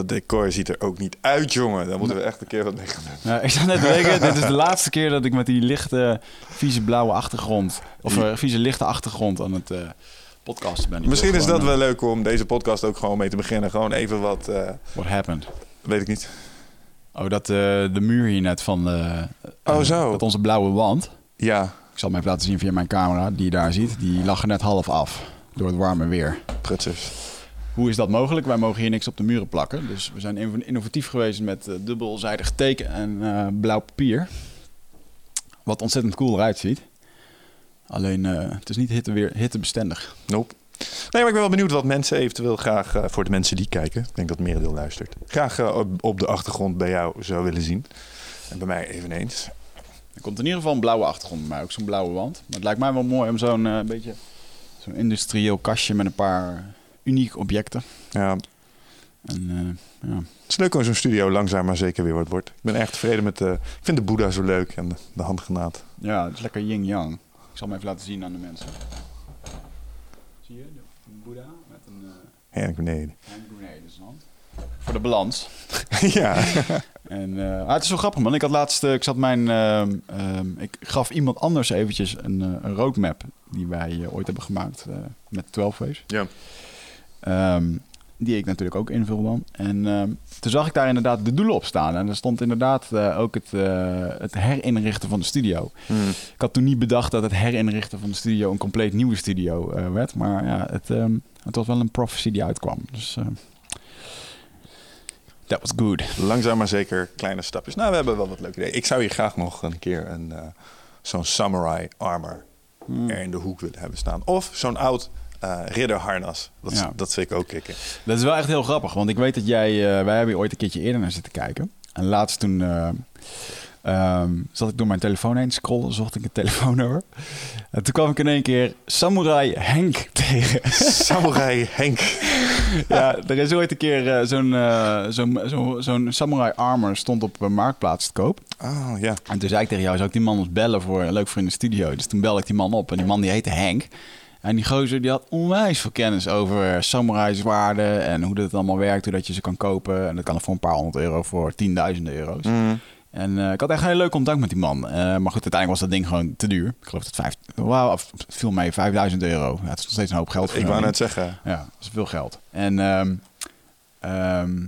Dat decor ziet er ook niet uit, jongen. Daar moeten we echt een keer wat mee gaan doen. Ja, ik zat net denken, dit is de laatste keer dat ik met die lichte, vieze blauwe achtergrond... of eh, vieze lichte achtergrond aan het eh podcasten ben. Ik Misschien is dat wel leuk om deze podcast ook gewoon mee te beginnen. Gewoon even wat, eh, eh, What happened? weet ik niet. Oh, dat eh, de muur hier net van... eh, Oh, eh, zo. Dat onze blauwe wand... Ja, Ik zal hem even laten zien via mijn camera, die je daar ziet. Die lag er net half af door het warme weer. prutsers. Hoe is dat mogelijk? Wij mogen hier niks op de muren plakken. Dus we zijn inno- innovatief geweest met eh, dubbelzijdig teken en eh, blauw papier. Wat ontzettend cool eruit ziet. Alleen, eh, het is niet hitte weer, hittebestendig. Nope. Nee, maar ik ben wel benieuwd wat mensen eventueel graag, voor de mensen die kijken, ik denk dat merendeel luistert, graag op, op de achtergrond bij jou zou willen zien. En bij mij eveneens. Er komt in ieder geval een blauwe achtergrond bij mij, ook zo'n blauwe wand. Maar het lijkt mij wel mooi om zo'n beetje zo'n industrieel kastje met een paar unieke objecten. Ja, En, eh, ja. het is leuk om zo'n studio langzaam maar zeker weer wat wordt. Ik ben erg tevreden met de... Ik vind de Boeddha zo leuk en de, de handgenaad. ja, het is lekker yin-yang. Ik zal hem even laten zien aan de mensen. Zie je de Boeddha met een uh, Erg beneden. hand grenade in zijn hand? Voor de balans. ja. En eh, ah, het is zo grappig, man. Ik had laatst, eh, ik zat mijn, ehm, ehm, ik gaf iemand anders eventjes een, eh, een roadmap die wij eh, ooit hebben gemaakt eh, met 12 Waves. ja. Ehm, die ik natuurlijk ook invul dan. En ehm, toen zag ik daar inderdaad de doelen op staan. En er stond inderdaad eh, ook het, eh, het herinrichten van de studio. Hmm. Ik had toen niet bedacht dat het herinrichten van de studio een compleet nieuwe studio eh, werd. Maar ja, het, ehm, het was wel een prophecy die uitkwam. Dus that was good. Langzaam maar zeker kleine stapjes. Nou, we hebben wel wat leuke ideeën. Ik zou hier graag nog een keer een, zo'n samurai armor Hmm. er in de hoek willen hebben staan. Of zo'n oud eh, ridderharnas. Dat, Ja. dat vind ik ook kicken. Dat is wel echt heel grappig, want ik weet dat jij... eh, wij hebben ooit een keertje eerder naar zitten kijken. En laatst toen eh, ehm, zat ik door mijn telefoon heen scrollen, zocht ik een telefoonnummer. En toen kwam ik in één keer Samurai Henk tegen. Samurai Henk. ja, er is ooit een keer zo'n zo'n zo'n zo'n Samurai Armor stond op een marktplaats te koop. Oh, ja. En toen zei ik tegen jou, zou ik die man eens bellen voor leuk voor in de studio? Dus toen belde ik die man op en die man die heette Henk. En die gozer die had onwijs veel kennis over samurai zwaarden en hoe dat allemaal werkt, hoe dat je ze kan kopen. En dat kan er voor een paar honderd euro voor tienduizenden euro's. Mm. En eh, ik had echt een heel leuk contact met die man. Eh, maar goed, uiteindelijk was dat ding gewoon te duur. Ik geloof dat vijf, het viel mee 5000 euro. Ja, het is nog steeds een hoop geld. voor Ik wou net zeggen. Ja, dat is veel geld. En ehm, ehm,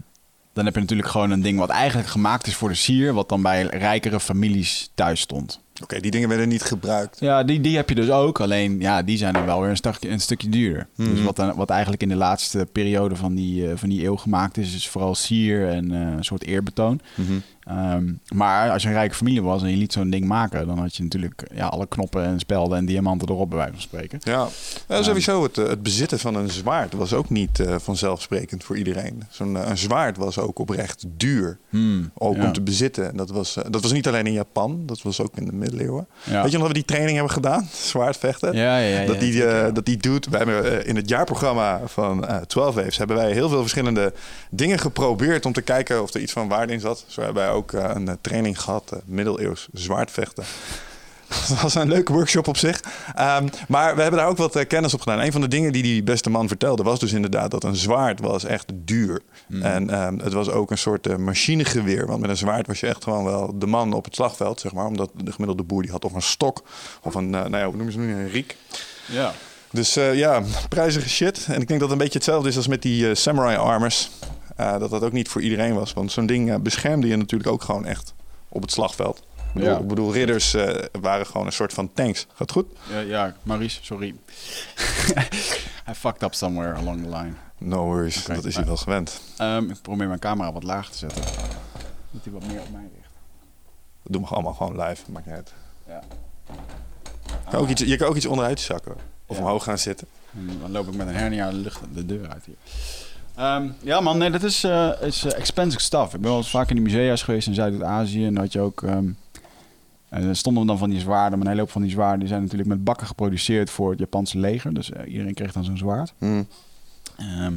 dan heb je natuurlijk gewoon een ding wat eigenlijk gemaakt is voor de sier, wat dan bij rijkere families thuis stond. Oké, die dingen werden niet gebruikt. Ja, die, die heb je dus ook. Alleen, ja, die zijn dan wel weer een stukje, een stukje duurder. Mhm. Dus wat, dan, wat eigenlijk in de laatste periode van die, eh, van die eeuw gemaakt is, is vooral sier en eh, een soort eerbetoon. Mhm. Ehm, maar als je een rijke familie was en je liet zo'n ding maken, dan had je natuurlijk ja, alle knoppen en spelden en diamanten erop, bij wijze van spreken. Ja, ja sowieso het, eh, het bezitten van een zwaard was ook niet eh, vanzelfsprekend voor iedereen. Zo'n eh, een zwaard was ook oprecht duur. Hmm, Ook ja. om te bezitten. En dat was, dat was niet alleen in Japan, dat was ook in de middeleeuwen. Ja. Weet je nog dat we die training hebben gedaan? Zwaardvechten? Ja, ja, ja, dat, die, dat die doet. Wij hebben in het jaarprogramma van eh 12 Waves hebben wij heel veel verschillende dingen geprobeerd om te kijken of er iets van waarde in zat. Zo hebben wij ook eh, een eh, training gehad, eh, middeleeuws zwaardvechten. Dat was een leuke workshop op zich. Ehm, maar we hebben daar ook wat kennis op gedaan. Een van de dingen die die beste man vertelde was dus inderdaad dat een zwaard was echt duur. En ehm, het was ook een soort machinegeweer. Want met een zwaard was je echt gewoon wel de man op het slagveld, zeg maar. Omdat de gemiddelde boer die had of een stok of een, nou ja, hoe noemen ze nu, een riek. Ja. Dus ja, prijzige shit. En ik denk dat het een beetje hetzelfde is als met die samurai armors. Eh, dat dat ook niet voor iedereen was. Want zo'n ding eh, beschermde je natuurlijk ook gewoon echt op het slagveld. Ik bedoel, Ja. ik bedoel ridders eh, waren gewoon een soort van tanks. Gaat goed? Ja, ja Maurice, sorry. Hij fucked up somewhere along the line. No worries, dat is hij wel gewend. Ehm, ik probeer mijn camera wat laag te zetten. Dat hij wat meer op mij richt. Dat doen we allemaal gewoon live, maakt niet uit. Ja. Je kan ook iets, je kan ook iets onderuit zakken. Of Ja. omhoog gaan zitten. En dan loop ik met een hernia de, lucht, de deur uit hier. Ehm, ja man, nee, dat is, eh, is eh, expensive stuff. Ik ben wel eens vaak in die musea's geweest in Zuid-Azië. En had je ook... ehm, en stonden dan van die zwaarden. Maar een hele hoop van die zwaarden die zijn natuurlijk met bakken geproduceerd voor het Japanse leger. Dus eh, iedereen kreeg dan zo'n zwaard. Ehm,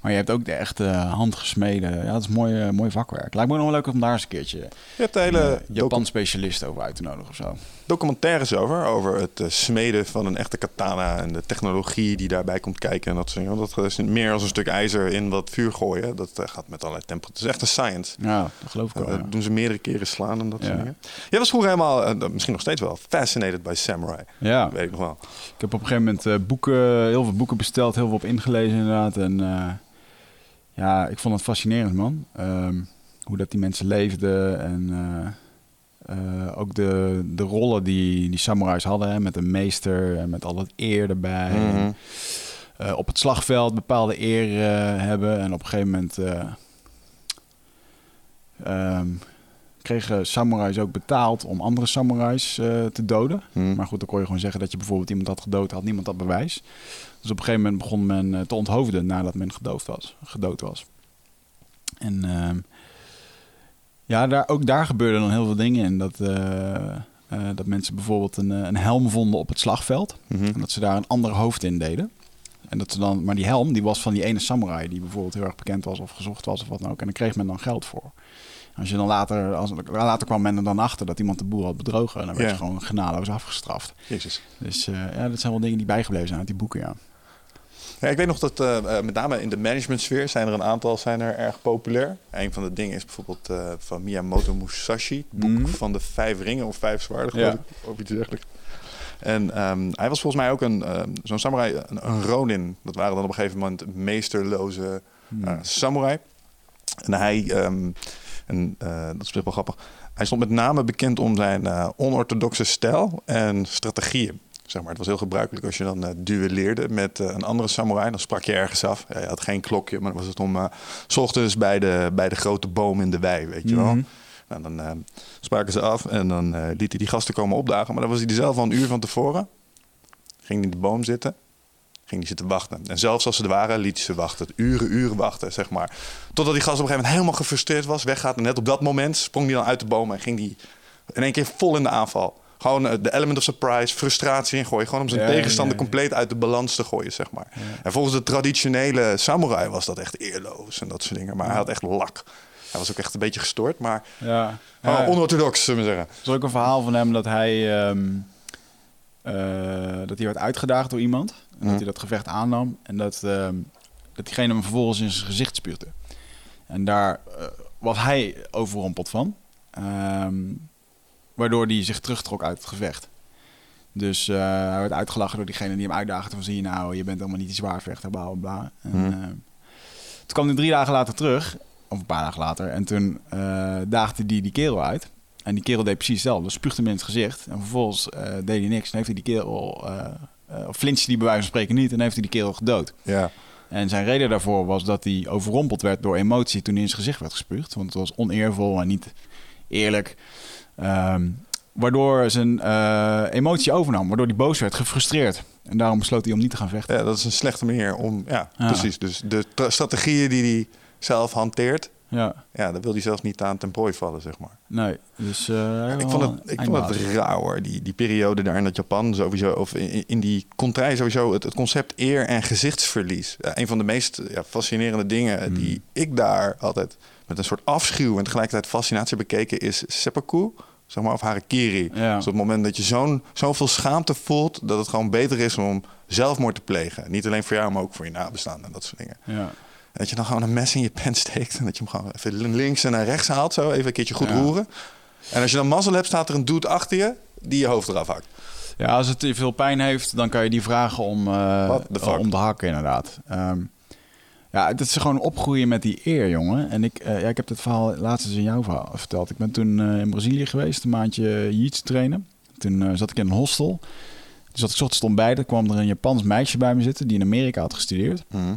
maar je hebt ook de echte handgesmeden. Ja, dat is mooi, eh, mooi vakwerk. Lijkt me nog wel leuk om daar eens een keertje Je hebt de hele een docu- Japan-specialist over uit te nodigen of zo. documentaires over. Over het eh, smeden van een echte katana. En de technologie die daarbij komt kijken. En dat soort dingen. Dat is meer als een stuk ijzer in wat vuur gooien. Dat eh, gaat met allerlei temperatuur. Het is echt een science. Ja, dat geloof ik Eh, wel. ja. Dat doen ze meerdere keren slaan en dat soort Ja. dingen. Jij was vroeger helemaal, eh, misschien nog steeds wel, fascinated by samurai. Ja, Weet ik nog wel. ik heb op een gegeven moment eh, boeken, heel veel boeken besteld, heel veel op ingelezen inderdaad. En eh, ja, ik vond het fascinerend man. Ehm, hoe dat die mensen leefden en eh, eh, ook de, de rollen die die samurais hadden. Hè, met een meester en met al dat eer erbij. Mhm. En, eh, op het slagveld bepaalde eer hebben. En op een gegeven moment eh, ehm, kregen samurais ook betaald om andere samurais eh, te doden. Mhm. Maar goed, dan kon je gewoon zeggen dat je bijvoorbeeld iemand had gedood, had niemand dat bewijs. Dus op een gegeven moment begon men eh, te onthoofden nadat men gedood was. Gedood was. En ehm, ja, daar, ook daar gebeurden dan heel veel dingen in. Dat, eh, dat mensen bijvoorbeeld een, een helm vonden op het slagveld. Mhm. En dat ze daar een ander hoofd in deden. En dat ze dan, maar die helm die was van die ene samurai die bijvoorbeeld heel erg bekend was of gezocht was of wat dan ook. En daar kreeg men dan geld voor. Als je dan later, als, later kwam men er dan achter dat iemand de boel had bedrogen. En dan werd Ja. je gewoon genadeloos afgestraft. Jezus. Dus eh, ja, dat zijn wel dingen die bijgebleven zijn uit die boeken, ja. Ja, ik weet nog dat eh, eh, met name in de managementsfeer zijn er een aantal zijn er erg populair. Een van de dingen is bijvoorbeeld van Miyamoto Musashi, het boek Mhm. van de vijf ringen of vijf zwaarden, Ja. of iets dergelijks. En ehm, hij was volgens mij ook een, ehm, zo'n samurai, een, een ronin. Dat waren dan op een gegeven moment meesterloze Hmm. samurai. En hij, ehm, en, eh, dat is wel grappig, hij stond met name bekend om zijn eh, onorthodoxe stijl en strategieën. Zeg maar, het was heel gebruikelijk als je dan eh, duelleerde met een andere samurai. Dan sprak je ergens af. Ja, je had geen klokje, maar dan was het om... s ochtends bij de, bij de grote boom in de wei, weet je wel. Mhm. Nou, dan spraken ze af en dan liet hij die gasten komen opdagen. Maar dan was hij er zelf al een uur van tevoren. Ging hij in de boom zitten. Ging hij zitten wachten. En zelfs als ze er waren, liet ze wachten. Uren, uren wachten, zeg maar. Totdat die gast op een gegeven moment helemaal gefrustreerd was. Weggaat. En net op dat moment sprong hij dan uit de boom. En ging hij in één keer vol in de aanval. Gewoon eh, de element of surprise, frustratie ingooien. Gewoon om zijn Ja, tegenstander ja, ja. compleet uit de balans te gooien, zeg maar. En volgens de traditionele samurai was dat echt eerloos en dat soort dingen. Maar hij had echt lak. Hij was ook echt een beetje gestoord, maar Ja. onorthodox, zullen we zeggen. Er is ook een verhaal van hem dat hij, ehm, eh, dat hij werd uitgedaagd door iemand. En Mhm. dat hij dat gevecht aannam. En dat, ehm, dat diegene hem vervolgens in zijn gezicht spuugde. En daar eh, was hij overrompeld van. Ehm, waardoor hij zich terugtrok uit het gevecht. Dus eh, hij werd uitgelachen door diegene die hem uitdaagde. Van zie je nou, je bent helemaal niet die zwaarvechter, bla bla bla. En, Mhm. ehm, toen kwam hij drie dagen later terug. Of een paar dagen later. En toen eh, daagde die die kerel uit. En die kerel deed precies hetzelfde. Spuugde hem in het gezicht. En vervolgens deed hij niks. En heeft hij die kerel... eh eh, of flinste die bij wijze van spreken niet. En heeft hij die kerel gedood. Ja. En zijn reden daarvoor was dat hij overrompeld werd door emotie toen hij in zijn gezicht werd gespuugd. Want het was oneervol en niet eerlijk. Ehm, waardoor zijn eh, emotie overnam. Waardoor hij boos werd, gefrustreerd. En daarom besloot hij om niet te gaan vechten. ja, dat is een slechte manier om... Ja, Ja. precies. Dus de tra- strategieën die hij zelf hanteert... Ja, Ja, daar wil hij zelfs niet aan ten prooi vallen, zeg maar. nee. Dus, eh, ik vond het, ik vond het raar hoor, die, die periode daar in dat Japan sowieso, of in, in die contrai sowieso, het, het concept eer en gezichtsverlies. Ja, een van de meest ja, fascinerende dingen Hmm. die ik daar altijd met een soort afschuw en tegelijkertijd fascinatie bekeken is seppuku, zeg maar, of harakiri. Ja. Dus op het moment dat je zo'n zoveel schaamte voelt, dat het gewoon beter is om zelfmoord te plegen. Niet alleen voor jou, maar ook voor je nabestaanden en dat soort dingen. Ja. Dat je dan gewoon een mes in je pen steekt en dat je hem gewoon even links en naar rechts haalt, zo even een keertje goed Ja. roeren. En als je dan mazzel hebt, staat er een dude achter je die je hoofd eraf hakt. Ja, als het veel pijn heeft, dan kan je die vragen om, fuck? om te hakken, inderdaad. Ehm, Ja, het is gewoon opgroeien met die eer, jongen. En ik, eh, ja, ik heb het verhaal laatst eens in jouw verhaal verteld. Ik ben toen eh, in Brazilië geweest, een maandje jiu trainen. Toen zat ik in een hostel. Dus zat ik ochtends ontbijten, kwam er een Japans meisje bij me zitten die in Amerika had gestudeerd. Mhm.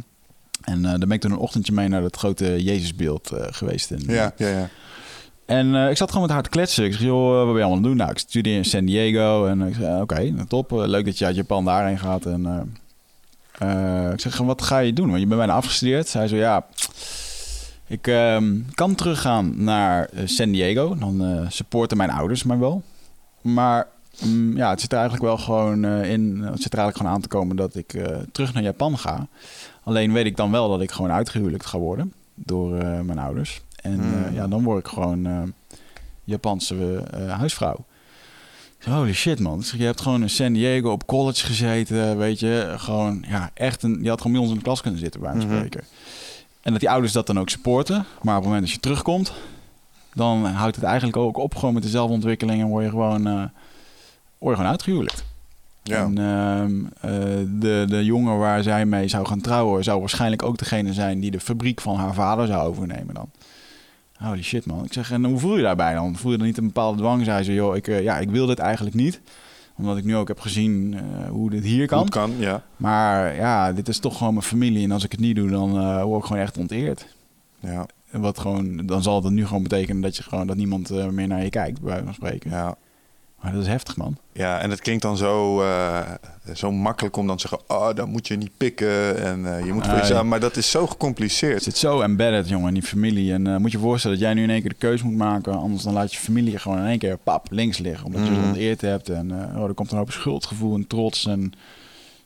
En eh daar ben ik toen een ochtendje mee naar het grote Jezusbeeld eh, geweest. In, Ja, ja, ja. En eh, ik zat gewoon met haar te kletsen. Ik zeg, joh, wat ben je allemaal aan het doen? Nou, ik studeer in San Diego. En ik zei, oké, nou, top. Eh, leuk dat je uit Japan daarheen gaat. En eh, eh, ik zeg, wat ga je doen? Want je bent bijna afgestudeerd. Zij zo, ja, ik ehm, kan teruggaan naar eh, San Diego. Dan eh, supporten mijn ouders mij wel. Maar mm, ja, het zit er eigenlijk wel gewoon eh, in. Het zit er eigenlijk gewoon aan te komen dat ik eh, terug naar Japan ga. Alleen weet ik dan wel dat ik gewoon uitgehuwelijkd ga worden door eh, mijn ouders. En Hmm. eh, ja, dan word ik gewoon eh, Japanse huisvrouw. Holy shit, man. Je hebt gewoon in San Diego op college gezeten, weet je. Gewoon, ja, echt een... Je had gewoon bij ons in de klas kunnen zitten, bij van Mhm. spreken. En dat die ouders dat dan ook supporten. Maar op het moment dat je terugkomt, dan houdt het eigenlijk ook op gewoon met de zelfontwikkeling en word je gewoon, eh, word je gewoon uitgehuwelijkd. Ja. En ehm, eh, de, de jongen waar zij mee zou gaan trouwen, zou waarschijnlijk ook degene zijn die de fabriek van haar vader zou overnemen dan. Holy shit man. Ik zeg, en hoe voel je daarbij dan? Voel je dan niet een bepaalde dwang? Zei ze, joh, ik, eh, ja, ik wil dit eigenlijk niet. Omdat ik nu ook heb gezien eh, hoe dit hier kan. Kan, ja. Maar ja, dit is toch gewoon mijn familie. En als ik het niet doe, dan word ik gewoon echt onteerd. Ja, En Wat gewoon, dan zal het nu gewoon betekenen dat je gewoon dat niemand meer naar je kijkt, bij wijze van spreken. ja. Maar dat is heftig, man. Ja, en het klinkt dan zo, eh, zo makkelijk om dan te zeggen... oh, dan moet je niet pikken en eh, je moet voor Nee. jezelf... Maar dat is zo Het gecompliceerd. zit zo embedded, jongen, in die familie. En eh, moet je je voorstellen dat jij nu in één keer de keuze moet maken. Anders dan laat je familie gewoon in één keer pap links liggen. Omdat je Mhm. ze onteerd hebt. En oh, er komt een hoop schuldgevoel en trots. En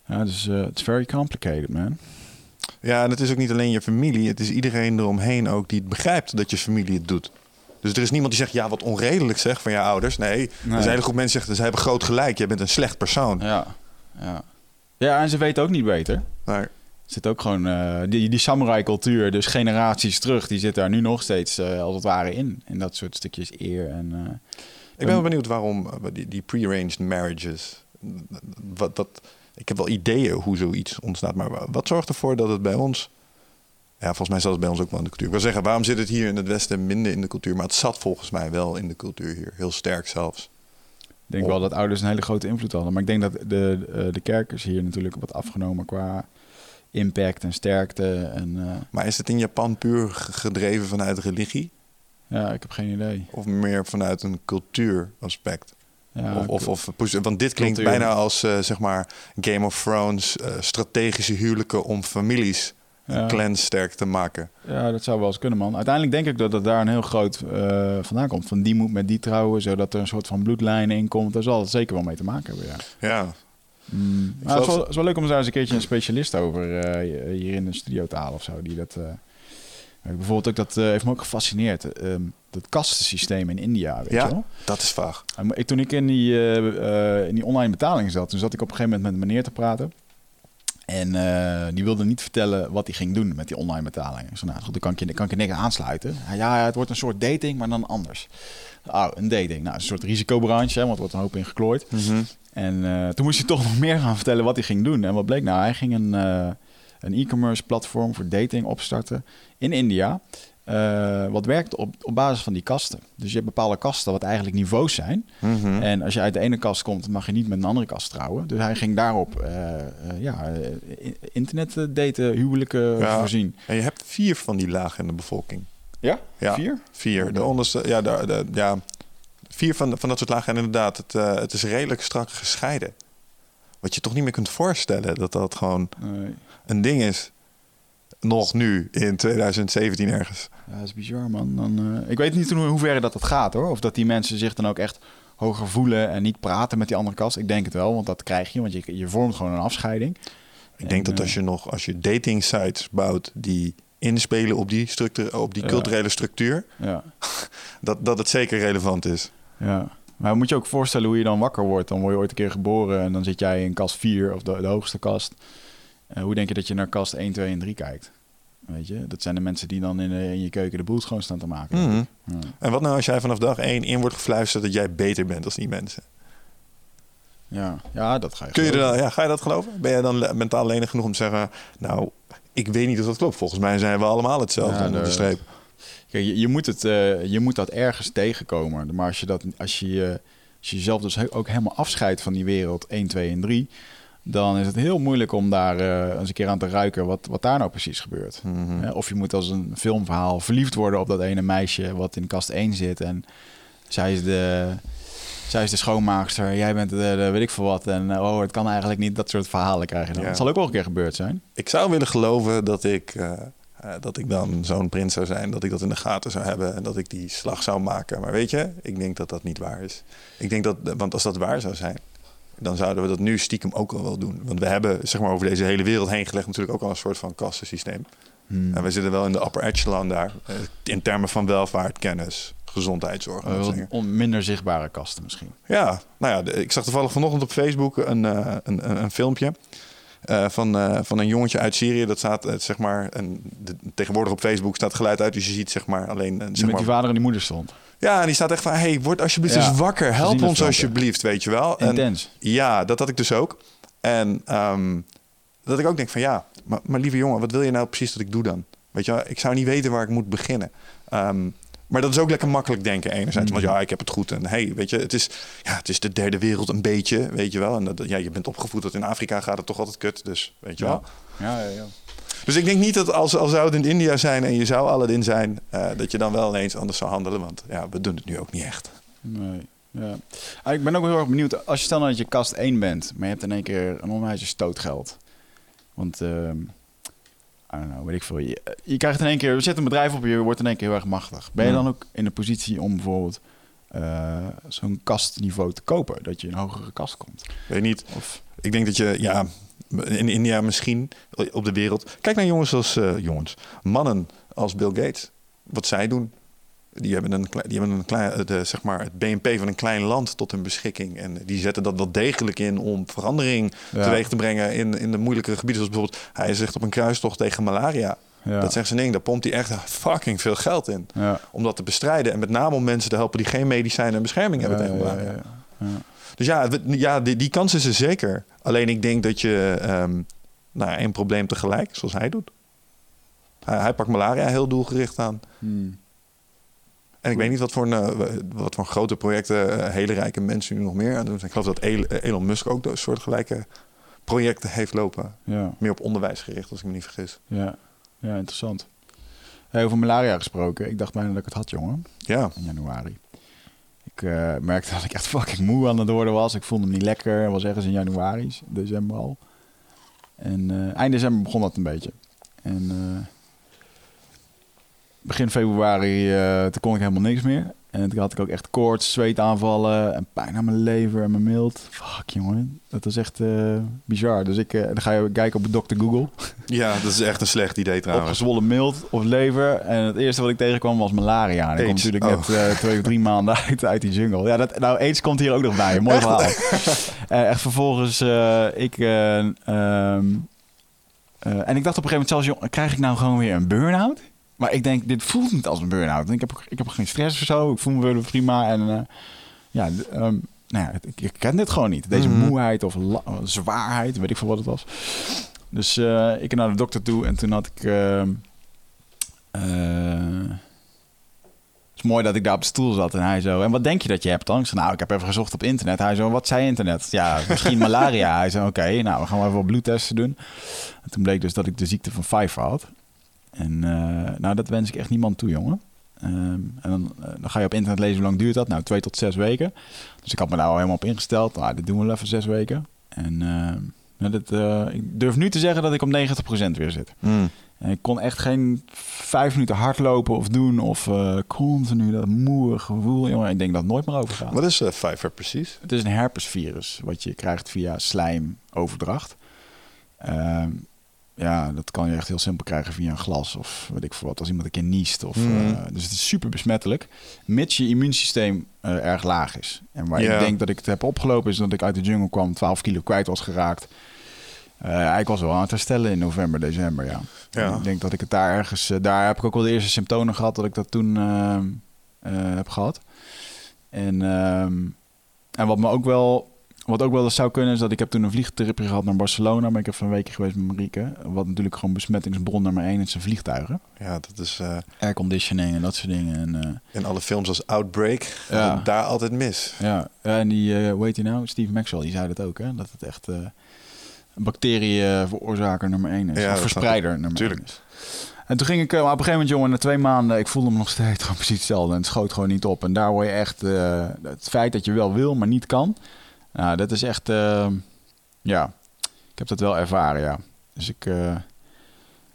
ja, dus het is very complicated, man. Ja, en het is ook niet alleen je familie. Het is iedereen eromheen ook die het begrijpt dat je familie het doet. Dus er is niemand die zegt, ja, wat onredelijk zeg van je ouders. Nee, er is een hele groep mensen die zeggen, ze hebben groot gelijk. Jij bent een slecht persoon. Ja, ja. Ja, en ze weten ook niet beter. Maar, Er zit ook gewoon eh, die, die samurai-cultuur, dus generaties terug, die zit daar nu nog steeds eh, als het ware in. In dat soort stukjes eer. En, eh, ik ben wel benieuwd waarom die, die pre-arranged marriages... Wat, wat, ik heb wel ideeën hoe zoiets ontstaat. Maar wa- wat zorgt ervoor dat het bij ons... Ja, volgens mij zat het bij ons ook wel in de cultuur. Ik wil zeggen, waarom zit het hier in het Westen minder in de cultuur? Maar het zat volgens mij wel in de cultuur hier. Heel sterk zelfs. Ik denk wel dat ouders een hele grote invloed hadden. Maar ik denk dat de, eh, de kerk is hier natuurlijk wat afgenomen qua impact en sterkte. En eh, Maar is het in Japan puur gedreven vanuit religie? ja, ik heb geen idee. Of meer vanuit een cultuuraspect? Ja, of, of, want dit klinkt bijna als eh, zeg maar Game of Thrones, strategische huwelijken om families, ja, clans sterk te maken. ja, dat zou wel eens kunnen, man. Uiteindelijk denk ik dat het daar een heel groot eh, vandaan komt. Van die moet met die trouwen, zodat er een soort van bloedlijn in komt. Daar zal het zeker wel mee te maken hebben, ja. Ja, Mm. Maar het, is wel, het is wel leuk om daar eens een keertje een specialist over eh, hier in de studio te halen of zo. Die dat, eh, bijvoorbeeld ook dat heeft me ook gefascineerd. ehm, dat kastensysteem in India, weet Ja. je wel? dat is vaag. En ik, toen ik in die, in die online betaling zat, toen zat ik op een gegeven moment met een meneer te praten. En eh, die wilde niet vertellen wat hij ging doen met die online betaling. Ik zei, nou goed, dan kan ik je, kan ik je niks aansluiten. Ja, het wordt een soort dating, maar dan anders. Oh, een dating. Nou, een soort risicobranche, hè, want er wordt een hoop in geklooid. En eh, toen moest hij toch nog meer gaan vertellen wat hij ging doen. En wat bleek nou? Hij ging een, eh, een e-commerce platform voor dating opstarten in India. Eh, wat werkt op, op basis van die kasten. Dus je hebt bepaalde kasten wat eigenlijk niveaus zijn. Mhm. En als je uit de ene kast komt, mag je niet met een andere kast trouwen. Dus hij ging daarop eh, eh, ja, internet daten, huwelijken Ja. voorzien. En je hebt vier van die lagen in de bevolking. Ja? Ja. Vier? Vier. De onderste, ja, de, de- ja vier van, van dat soort lagen. En inderdaad, het, het is redelijk strak gescheiden. Wat je toch niet meer kunt voorstellen dat dat gewoon Nee. een ding is. Nog nu, in 2017 ergens. Ja, dat is bizar, man. Dan, eh, ik weet niet in hoeverre dat dat gaat, hoor. Of dat die mensen zich dan ook echt hoger voelen en niet praten met die andere kast. Ik denk het wel, want dat krijg je, want je, je vormt gewoon een afscheiding. Ik denk En, dat als je nog, als je dating sites bouwt die inspelen op die, structuur, op die Ja. culturele structuur, Ja, dat, dat het zeker relevant is. ja. Maar moet je ook voorstellen hoe je dan wakker wordt. Dan word je ooit een keer geboren en dan zit jij in kast 4 of de, de hoogste kast. Eh, hoe denk je dat je naar kast 1, 2 en 3 kijkt? Weet je, dat zijn de mensen die dan in, eh, in je keuken de boel schoon staan te maken. Mhm. Ja. En wat nou als jij vanaf dag één in wordt gefluisterd dat jij beter bent dan die mensen? Ja, ja, dat ga je Kun je er dan, ja, ga je dat geloven? Ben jij dan mentaal lenig genoeg om te zeggen, nou, ik weet niet of dat klopt. Volgens mij zijn we allemaal hetzelfde Ja, onder de streep. Kijk, je, je, moet het, eh, je moet dat ergens tegenkomen. Maar als je, dat, als je, als je jezelf dus ook helemaal afscheidt van die wereld 1, 2 en 3... dan is het heel moeilijk om daar eh, eens een keer aan te ruiken wat, wat daar nou precies gebeurt. Mhm. Hè, Of je moet als een filmverhaal verliefd worden op dat ene meisje wat in kast 1 zit. En zij is de, zij is de schoonmaakster, jij bent de, de weet ik veel wat. En eh, oh, het kan eigenlijk niet. Dat soort verhalen krijg je dan. Ja. Het zal ook wel een keer gebeurd zijn. Ik zou willen geloven dat ik, eh, eh, dat ik dan zo'n prins zou zijn. Dat ik dat in de gaten zou hebben. En dat ik die slag zou maken. Maar weet je, ik denk dat dat niet waar is. Ik denk dat, want als dat waar zou zijn. Dan zouden we dat nu stiekem ook al wel doen. Want we hebben zeg maar, over deze hele wereld heen gelegd natuurlijk ook al een soort van kastensysteem. Hmm. En we zitten wel in de upper echelon daar. eh, In termen van welvaart, kennis, gezondheidszorg. Eh, on- minder zichtbare kasten misschien. Ja, nou ja, ik zag toevallig vanochtend op Facebook een, eh, een, een, een filmpje. van, van een jongetje uit Syrië. Dat staat, zeg maar, en de, tegenwoordig op Facebook staat geluid uit. Dus je ziet, zeg maar, alleen. zeg met maar, die vader en die moeder stond. Ja, en die staat echt van: hey, word alsjeblieft Ja, eens wakker. Help ons alsjeblieft, weet je wel. En, Intens. ja, dat had ik dus ook. En ehm, dat ik ook denk van ja, maar, maar lieve jongen, wat wil je nou precies dat ik doe dan? Weet je wel, ik zou niet weten waar ik moet beginnen. Ehm, maar dat is ook lekker makkelijk denken enerzijds. Want ja, ik heb het goed. En hey, weet je, het is, ja, het is de derde wereld een beetje, weet je wel. En dat, ja, je bent opgevoed dat in Afrika gaat het toch altijd kut. Dus weet je wel. Ja, ja, ja. Dus ik denk niet dat als, als zou het in India zijn en je zou Aladdin zijn, eh, dat je dan wel ineens anders zou handelen. Want ja, we doen het nu ook niet echt. Nee. Ja. Ah, ik ben ook heel erg benieuwd. Als je stel nou dat je kast 1 bent, maar je hebt in één keer een onwijze stootgeld. Want, ehm I don't know, weet ik veel. Je, je krijgt in één keer, je zet een bedrijf op, je wordt in één keer heel erg machtig. Ben je dan ook in de positie om bijvoorbeeld eh, zo'n kastniveau te kopen? Dat je in een hogere kast komt? Weet niet. Of, Ik denk dat je, ja, in India misschien, op de wereld. Kijk naar jongens als, eh, jongens, mannen als Bill Gates. Wat zij doen. Die hebben, een, die hebben een klein, de, zeg maar, het BNP van een klein land tot hun beschikking. En die zetten dat wel degelijk in om verandering Ja. teweeg te brengen in, in de moeilijkere gebieden. Zoals bijvoorbeeld, hij zegt op een kruistocht tegen malaria. ja. Dat zegt zijn ding, daar pompt hij echt fucking veel geld in. ja. Om dat te bestrijden. En met name om mensen te helpen die geen medicijnen en bescherming hebben tegen ja, malaria. Dus ja, ja die, die kans is er zeker. Alleen ik denk dat je ehm nou, één probleem tegelijk, zoals hij doet. Hij, hij pakt malaria heel doelgericht aan. Hmm. En ik weet niet wat voor, een, eh, wat voor grote projecten eh, hele rijke mensen nu nog meer aan doen. Ik geloof dat El- Elon Musk ook een soortgelijke projecten heeft lopen. ja. Meer op onderwijs gericht, als ik me niet vergis. Ja, ja interessant. Hey, over malaria gesproken. Ik dacht bijna dat ik het had, jongen, Ja, in januari. Ik eh, merkte dat ik echt fucking moe aan het worden was. Ik voelde me niet lekker. Het was ergens in januari, december al. En eh, eind december begon dat een beetje. En eh, begin februari, toen kon ik helemaal niks meer. En toen had ik ook echt koorts, zweetaanvallen en pijn aan mijn lever en mijn mild. Fuck, jongen. Dat was echt eh, bizar. Dus ik, eh, dan ga je kijken op Dr. Google. ja, dat is echt een slecht idee trouwens. Opgezwollen mild of lever. En het eerste wat ik tegenkwam was malaria. En ik kom natuurlijk Oh. net eh, twee of drie maanden uit, uit die jungle. Ja, dat, nou, AIDS komt hier ook nog bij. Mooi verhaal. Echt vervolgens, ik... eh, ehm, eh, en ik dacht op een gegeven moment zelfs, krijg ik nou gewoon weer een burn-out? Maar ik denk, dit voelt niet als een burn-out. Ik heb, ook- ik heb geen stress of zo. Ik voel me weer prima. En eh, ja, ehm, nou ja, ik, ik ken dit gewoon niet. Deze Mhm. moeheid of zwaarheid, weet ik veel wat het was. Dus eh, ik ging naar de dokter toe en toen had ik... ehm, eh, het is mooi dat ik daar op de stoel zat en hij zo... En wat denk je dat je hebt dan? Ik zei, nou, ik heb even gezocht op internet. Hij zo, wat zei internet? Ja, misschien malaria. Hij zei, oké, nou, we gaan wel even wat bloedtesten doen. En toen bleek dus dat ik de ziekte van Pfeiffer had. En eh, nou, dat wens ik echt niemand toe, jongen. Ehm, en dan, eh, dan ga je op internet lezen hoe lang duurt dat. Nou, twee tot zes weken. Dus ik had me daar al helemaal op ingesteld. Nou, dit doen we wel even zes weken. En ehm, nou, dat, eh, ik durf nu te zeggen dat ik op 90% weer zit. Hmm. En ik kon echt geen vijf minuten hardlopen of doen. Of eh, continu dat moe gevoel. Jongen, ik denk dat het nooit meer overgaat. Wat is uh, precies? Het is een herpesvirus wat je krijgt via slijmoverdracht. Ehm, ja, dat kan je echt heel simpel krijgen via een glas of weet ik veel wat. Als iemand een keer niest. Of, Mhm. eh, dus het is super besmettelijk. Mits je immuunsysteem eh, erg laag is. En waar ik denk dat ik het heb opgelopen is dat ik uit de jungle kwam, 12 kilo kwijt was geraakt. Eh, ik was wel aan het herstellen in november, december, ja. Ik denk dat ik het daar ergens... daar heb ik ook wel de eerste symptomen gehad dat ik dat toen heb gehad. En, ehm, en wat me ook wel wat ook wel eens zou kunnen is dat ik heb toen een vliegtripje gehad naar Barcelona. Ben ik even een weekje geweest met Marieke. Wat natuurlijk gewoon besmettingsbron nummer één is zijn vliegtuigen. Ja, dat is eh, Airconditioning en dat soort dingen. En, eh, in alle films als Outbreak Ja. daar altijd mis. ja. en die, eh hoe heet die nou? Steve Maxwell, die zei dat ook, hè? Dat het echt eh een bacterieveroorzaker nummer één is. Ja, of verspreider nummer Tuurlijk. één is. En toen ging ik, eh, maar op een gegeven moment, jongen, na twee maanden, ik voelde me nog steeds gewoon precies hetzelfde. En het schoot gewoon niet op. En daar word je echt, eh, het feit dat je wel wil, maar niet kan. Nou, dat is echt, eh, ja, ik heb dat wel ervaren, ja. Dus ik, eh,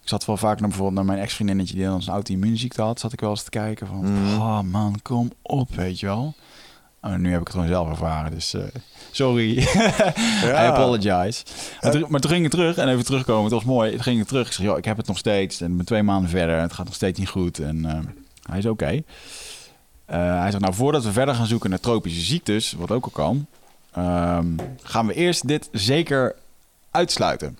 ik zat wel vaak naar bijvoorbeeld naar mijn ex-vriendinnetje die dan een auto-immuunziekte had, zat ik wel eens te kijken van, oh man, kom op, weet je wel. Oh, nu heb ik het gewoon zelf ervaren, dus eh, sorry. I apologize. En toen- maar toen ging ik terug en even terugkomen. Het was mooi. Toen ging ik terug. Ik zeg, joh, ik heb het nog steeds. En ik ben twee maanden verder. En het gaat nog steeds niet goed. En eh, hij is oké. Eh, hij zegt, nou, voordat we verder gaan zoeken naar tropische ziektes, wat ook al kan, ehm, gaan we eerst dit zeker uitsluiten.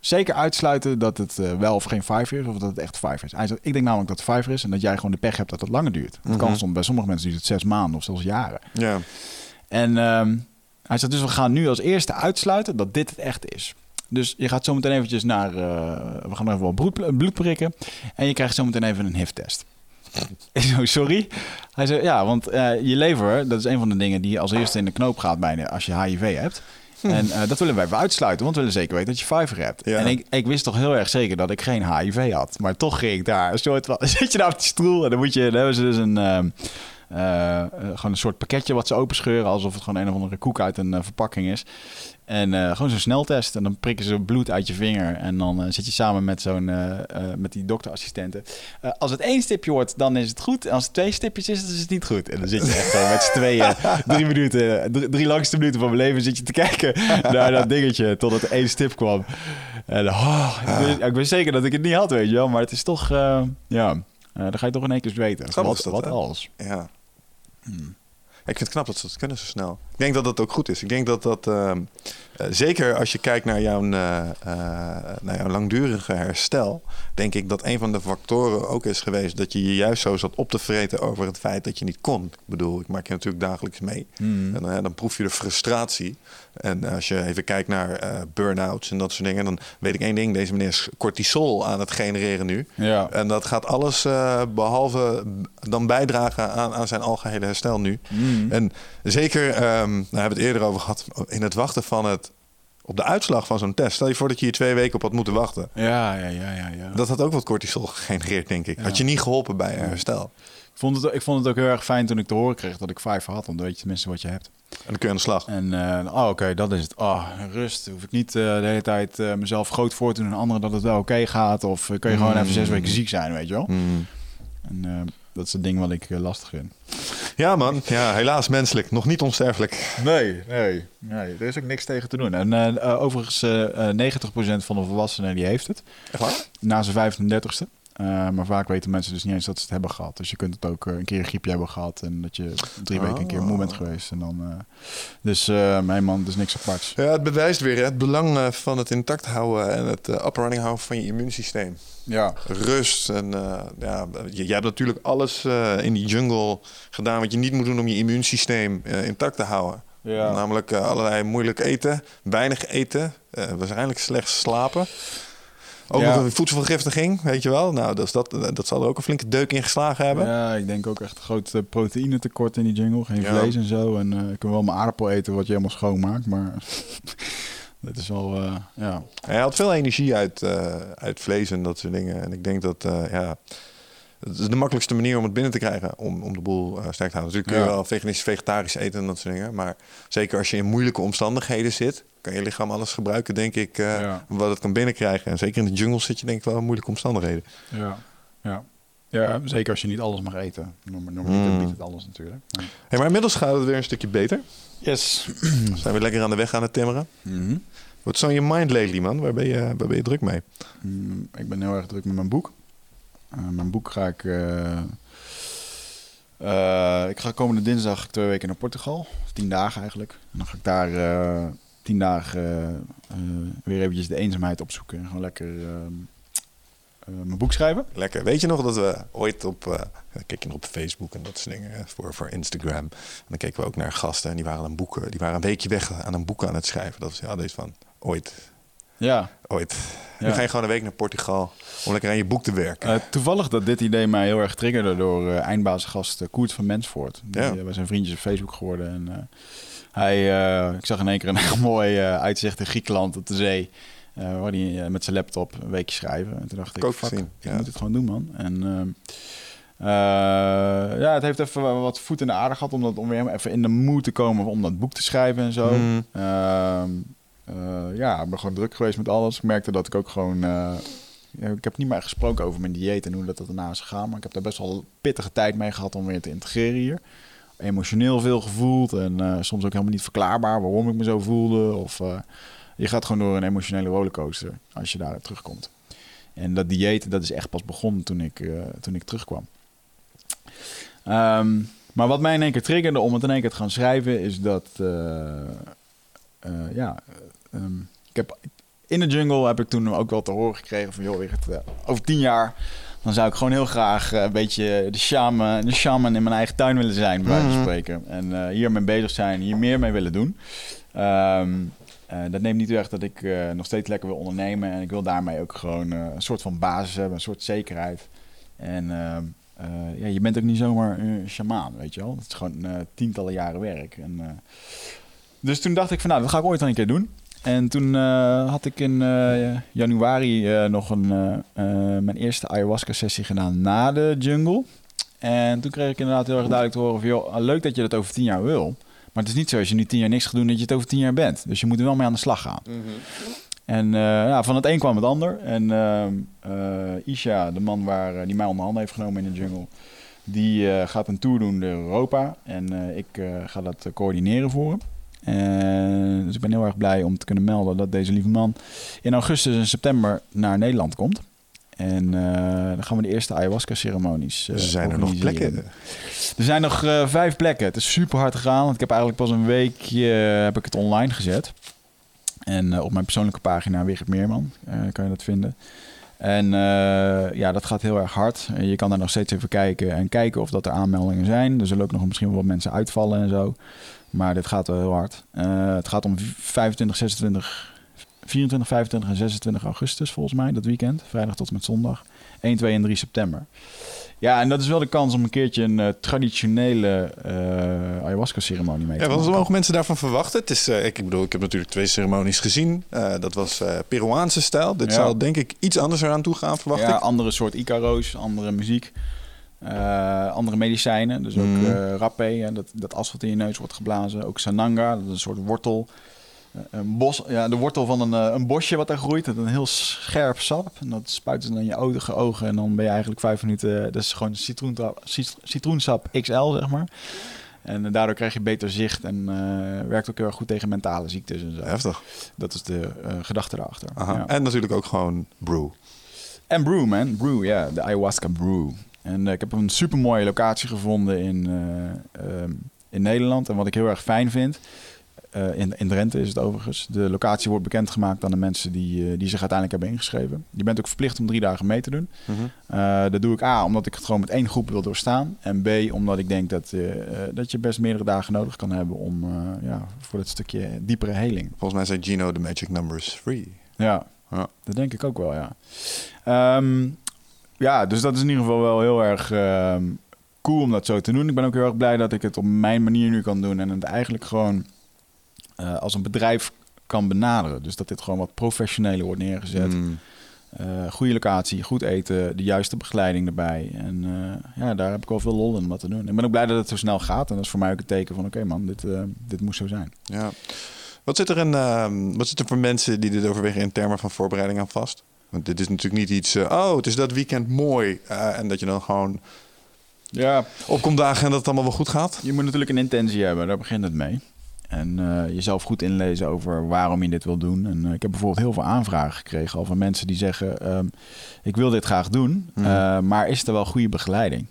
Zeker uitsluiten dat het eh, wel of geen vijver is, of dat het echt vijver is. Hij zegt, ik denk namelijk dat het vijver is en dat jij gewoon de pech hebt dat het langer duurt. Het kan soms, bij sommige mensen duurt het zes maanden of zelfs jaren. Ja. En ehm, hij zegt dus we gaan nu als eerste uitsluiten dat dit het echt is. Dus je gaat zo meteen eventjes naar, eh, we gaan even wat bloed, bloed prikken en je krijgt zo meteen even een HIV-test. Sorry? Hij zei, ja, want eh, je lever, dat is een van de dingen die als eerste in de knoop gaat bijna als je HIV hebt. En eh, dat willen wij even uitsluiten, want we willen zeker weten dat je Pfizer hebt. Ja. En ik, ik wist toch heel erg zeker dat ik geen HIV had. Maar toch ging ik daar een soort van... Zit je daar op die stoel en dan moet je... Dan hebben ze dus een... ehm, eh, gewoon een soort pakketje wat ze openscheuren... alsof het gewoon een of andere koek uit een verpakking is. En eh, gewoon zo'n sneltest. En dan prikken ze bloed uit je vinger. En dan eh, zit je samen met, zo'n, eh, met die dokterassistenten. Als het één stipje wordt, dan is het goed. En als het twee stipjes is, dan is het niet goed. En dan zit je echt gewoon met z'n tweeën... drie minuten, drie, drie langste minuten van mijn leven zit je te kijken... naar dat dingetje totdat er één stip kwam. En oh, ik, wist, ik wist zeker dat ik het niet had, weet je wel. Maar het is toch... ja, dan ga je toch in één keer weten. Wat, dat, wat alles. Ja. Hmm. Ik vind het knap dat ze dat kunnen zo snel. Ik denk dat dat ook goed is. Ik denk dat dat, ehm, eh, zeker als je kijkt naar jouw, eh, eh, naar jouw langdurige herstel, denk ik dat een van de factoren ook is geweest dat je je juist zo zat op te vreten over het feit dat je niet kon. Ik bedoel, ik maak je natuurlijk dagelijks mee. Hmm. En dan proef je de frustratie. En als je even kijkt naar eh burn-outs en dat soort dingen, dan weet ik één ding: deze meneer is cortisol aan het genereren nu. Ja. En dat gaat alles eh, behalve dan bijdragen aan, aan zijn algehele herstel nu. Mm. En zeker, ehm daar hebben we het eerder over gehad, in het wachten van het, op de uitslag van zo'n test. Stel je voor dat je hier twee weken op had moeten wachten. Ja, ja, ja, ja, ja. Dat had ook wat cortisol gegenereerd, denk ik. Ja. Had je niet geholpen bij herstel. Ik, vond het, ik vond het ook heel erg fijn toen ik te horen kreeg dat ik vijf had. Want dan weet je tenminste wat je hebt. En dan kun je aan de slag. En uh, oh, oké, dat is het. Oh, rust. Hoef ik niet uh, de hele tijd uh, mezelf groot voor te doen en anderen dat het wel oké okay gaat. Of kun je gewoon Mm. even zes weken ziek zijn, weet je wel. Mm. En dat is het ding wat ik lastig vind. Ja, man. Ja, helaas menselijk. Nog niet onsterfelijk. Nee, nee. nee er is ook niks tegen te doen. En overigens, uh, 90% van de volwassenen die heeft het. Echt waar? Na zijn 35ste. Uh, maar vaak weten mensen dus niet eens dat ze het hebben gehad. Dus je kunt het ook uh, een keer een griepje hebben gehad. En dat je drie weken een keer moe bent geweest. En dan, uh, dus mijn man, dus niks aparts. Ja, het bewijst weer hè, het belang eh, van het intact houden en het uh, up running houden van je immuunsysteem. Ja. Rust. En ja, jij hebt natuurlijk alles eh, in die jungle gedaan wat je niet moet doen om je immuunsysteem eh, intact te houden. Ja. Namelijk eh, allerlei moeilijk eten, weinig eten, eh, waarschijnlijk slecht slapen. Ook Ja. nog een voedselvergiftiging, weet je wel. Nou, dus dat, dat zal er ook een flinke deuk in geslagen hebben. Ja, ik denk ook echt een groot eh, proteïnetekort in die jungle. Geen Ja. vlees en zo. En eh, ik kan wel mijn aardappel eten wat je helemaal schoonmaakt. Maar dat is wel, eh, ja. Hij haalt veel energie uit, eh, uit vlees en dat soort dingen. En ik denk dat, ja, het is de makkelijkste manier om het binnen te krijgen. Om, om de boel eh, sterk te houden. Natuurlijk kun je Ja. wel veganistisch, vegetarisch eten en dat soort dingen. Maar zeker als je in moeilijke omstandigheden zit, kan je lichaam alles gebruiken, denk ik, eh, Ja. wat het kan binnenkrijgen. En zeker in de jungle zit je denk ik wel in moeilijke omstandigheden. Ja, ja. Ja, zeker als je niet alles mag eten. Norm- Normaliter Mm. biedt het alles natuurlijk. Ja. Hey, maar inmiddels gaat het weer een stukje beter. Yes. We zijn weer lekker aan de weg aan het timmeren. Mhm. Wat is on your mind lately, man? Waar ben je, waar ben je druk mee? Mm, ik ben heel erg druk met mijn boek. Eh, mijn boek ga ik... eh, eh, ik ga komende dinsdag twee weken naar Portugal. Tien dagen eigenlijk. En dan ga ik daar tien dagen weer eventjes de eenzaamheid opzoeken. En gewoon lekker... mijn boek schrijven. Lekker. Weet je nog dat we ooit op... Uh, nog op Facebook en dat soort dingen voor, voor Instagram. En dan keken we ook naar gasten en die waren een boek... Die waren een weekje weg aan een boek aan het schrijven. Dat was ja, deze van ooit. Ja. Ooit. Nu ga je gewoon een week naar Portugal om lekker aan je boek te werken. Uh, toevallig dat dit idee mij heel erg triggerde door uh, eindbasengast uh, Koert van Mensvoort. Die, ja. we zijn vriendjes op Facebook geworden. En, hij, ik zag in één keer een heel mooi uitzicht in Griekenland op de zee. waar hij met zijn laptop een weekje schrijven. En toen dacht ik, fuck, ik ja. moet het gewoon doen man. En ja, het heeft even wat voet in de aarde gehad om, dat, om weer even in de moed te komen om dat boek te schrijven en zo. Mm. Ehm, uh, ja, ik ben gewoon druk geweest met alles. Ik merkte dat ik ook gewoon... Uh, ik heb niet meer gesproken over mijn dieet en hoe dat daarna is gegaan. Maar ik heb daar best wel pittige tijd mee gehad om weer te integreren hier. Emotioneel veel gevoeld en uh, soms ook helemaal niet verklaarbaar waarom ik me zo voelde. Of je gaat gewoon door een emotionele rollercoaster als je daar terugkomt. En dat dieet, dat is echt pas begonnen toen ik, toen ik terugkwam. Um, maar wat mij in één keer triggerde om het in één keer te gaan schrijven, is dat ja, Ehm, ik heb, in de jungle heb ik toen ook wel te horen gekregen van... joh, Richard, uh, over tien jaar... dan zou ik gewoon heel graag uh, een beetje de shaman, de shaman in mijn eigen tuin willen zijn... bij wijze van mhm. spreken. En uh, hiermee bezig zijn, hier meer mee willen doen. Um, dat neemt niet weg dat ik nog steeds lekker wil ondernemen. En ik wil daarmee ook gewoon een soort van basis hebben, een soort zekerheid. En ehm, ja, je bent ook niet zomaar een shamaan, weet je wel. Het is gewoon tientallen jaren werk. En, dus toen dacht ik van, nou, dat ga ik ooit dan een keer doen. En toen uh, had ik in uh, januari uh, nog een, mijn eerste ayahuasca-sessie gedaan na de jungle. En toen kreeg ik inderdaad heel erg duidelijk te horen van... joh, leuk dat je dat over tien jaar wil. Maar het is niet zo als je nu tien jaar niks gaat doen... dat je het over tien jaar bent. Dus je moet er wel mee aan de slag gaan. Mm -hmm. En van het een kwam het ander. En Isha, de man waar, die mij onder handen heeft genomen in de jungle... die gaat een tour doen door Europa. En ik ga dat coördineren voor hem. Uh, dus ik ben heel erg blij om te kunnen melden dat deze lieve man in augustus en september naar Nederland komt. En uh, dan gaan we de eerste ayahuasca-ceremonies uh, Er zijn er nog plekken? Er zijn nog vijf plekken. Het is super hard gegaan. Want ik heb eigenlijk pas een weekje heb ik het online gezet. En op mijn persoonlijke pagina Wigert Meerman kan je dat vinden. En ja, dat gaat heel erg hard. Je kan daar nog steeds even kijken en kijken of dat er aanmeldingen zijn. Er zullen ook nog misschien wel wat mensen uitvallen en zo. Maar dit gaat wel heel hard. Uh, het gaat om 25, 26, 24, 25 en 26 augustus volgens mij, dat weekend. Vrijdag tot en met zondag. 1, 2 en 3 september. Ja, en dat is wel de kans om een keertje een uh, traditionele uh, ayahuasca-ceremonie mee te ja, maken. Wat mogen mensen daarvan verwachten? Het is, uh, ik, ik, bedoel, ik heb natuurlijk twee ceremonies gezien. dat was Peruaanse stijl. Dit ja. zal denk ik iets anders eraan toe gaan, verwacht ja, ik. andere soort Icaro's, andere muziek. Uh, andere medicijnen, dus ook mm. uh, rapé, dat, dat as wat in je neus wordt geblazen. Ook sananga, dat is een soort wortel. Uh, een bos, ja, de wortel van een, een bosje wat daar groeit. Dat een heel scherp sap. En dat spuit dan in je ogen, ogen. En dan ben je eigenlijk vijf minuten... Dat is gewoon citroensap XL, zeg maar. En daardoor krijg je beter zicht en werkt ook heel erg goed tegen mentale ziektes en zo. Heftig. Dat is de gedachte daarachter. Ja. En natuurlijk ook gewoon brew. En brew, man. Brew, ja. De ayahuasca brew. En uh, ik heb een super mooie locatie gevonden in, uh, in Nederland. En wat ik heel erg fijn vind, uh, in, in Drenthe is het overigens. De locatie wordt bekendgemaakt aan de mensen die, die zich uiteindelijk hebben ingeschreven. Je bent ook verplicht om drie dagen mee te doen. Mm -hmm. dat doe ik A, omdat ik het gewoon met één groep wil doorstaan. En B, omdat ik denk dat, dat je best meerdere dagen nodig kan hebben om ja, voor dat stukje diepere heling. Volgens mij zei Gino, the magic number is three. Ja, ja. dat denk ik ook wel, ja. Um, ja, dus dat is in ieder geval wel heel erg uh, cool om dat zo te doen. Ik ben ook heel erg blij dat ik het op mijn manier nu kan doen. En het eigenlijk gewoon uh, als een bedrijf kan benaderen. Dus dat dit gewoon wat professioneler wordt neergezet. Mm. Uh, goede locatie, goed eten, de juiste begeleiding erbij. En uh, ja, daar heb ik wel veel lol in om wat te doen. Ik ben ook blij dat het zo snel gaat. En dat is voor mij ook een teken van... oké man, dit, uh, dit moest zo zijn. Ja. Wat zit, er in, ehm, wat zit er voor mensen die dit overwegen in termen van voorbereiding aan vast? Want dit is natuurlijk niet iets, uh, oh, het is dat weekend mooi. Uh, en dat je dan gewoon ja. opkomt dagen en dat het allemaal wel goed gaat. Je moet natuurlijk een intentie hebben, daar begint het mee. En uh, jezelf goed inlezen over waarom je dit wil doen. En ik heb bijvoorbeeld heel veel aanvragen gekregen al van mensen die zeggen: um, Ik wil dit graag doen, mm. maar is er wel goede begeleiding?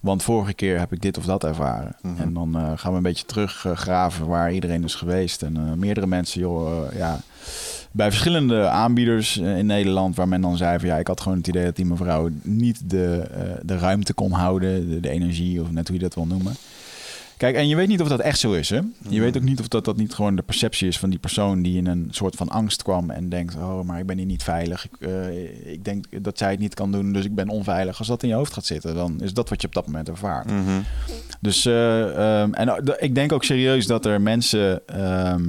Want vorige keer heb ik dit of dat ervaren. Mm -hmm. En dan gaan we een beetje teruggraven waar iedereen is geweest. En meerdere mensen, joh, ja bij verschillende aanbieders eh, in Nederland, waar men dan zei van ja, ik had gewoon het idee dat die mevrouw niet de, eh, de ruimte kon houden, de, de energie of net hoe je dat wil noemen. Kijk, en je weet niet of dat echt zo is. Hè? Je Mhm. weet ook niet of dat, dat niet gewoon de perceptie is van die persoon die in een soort van angst kwam en denkt: Oh, maar ik ben hier niet veilig. Ik, eh, ik denk dat zij het niet kan doen, dus ik ben onveilig. Als dat in je hoofd gaat zitten, dan is dat wat je op dat moment ervaart. Mhm. Dus eh, ehm, en ik denk ook serieus dat er mensen ehm,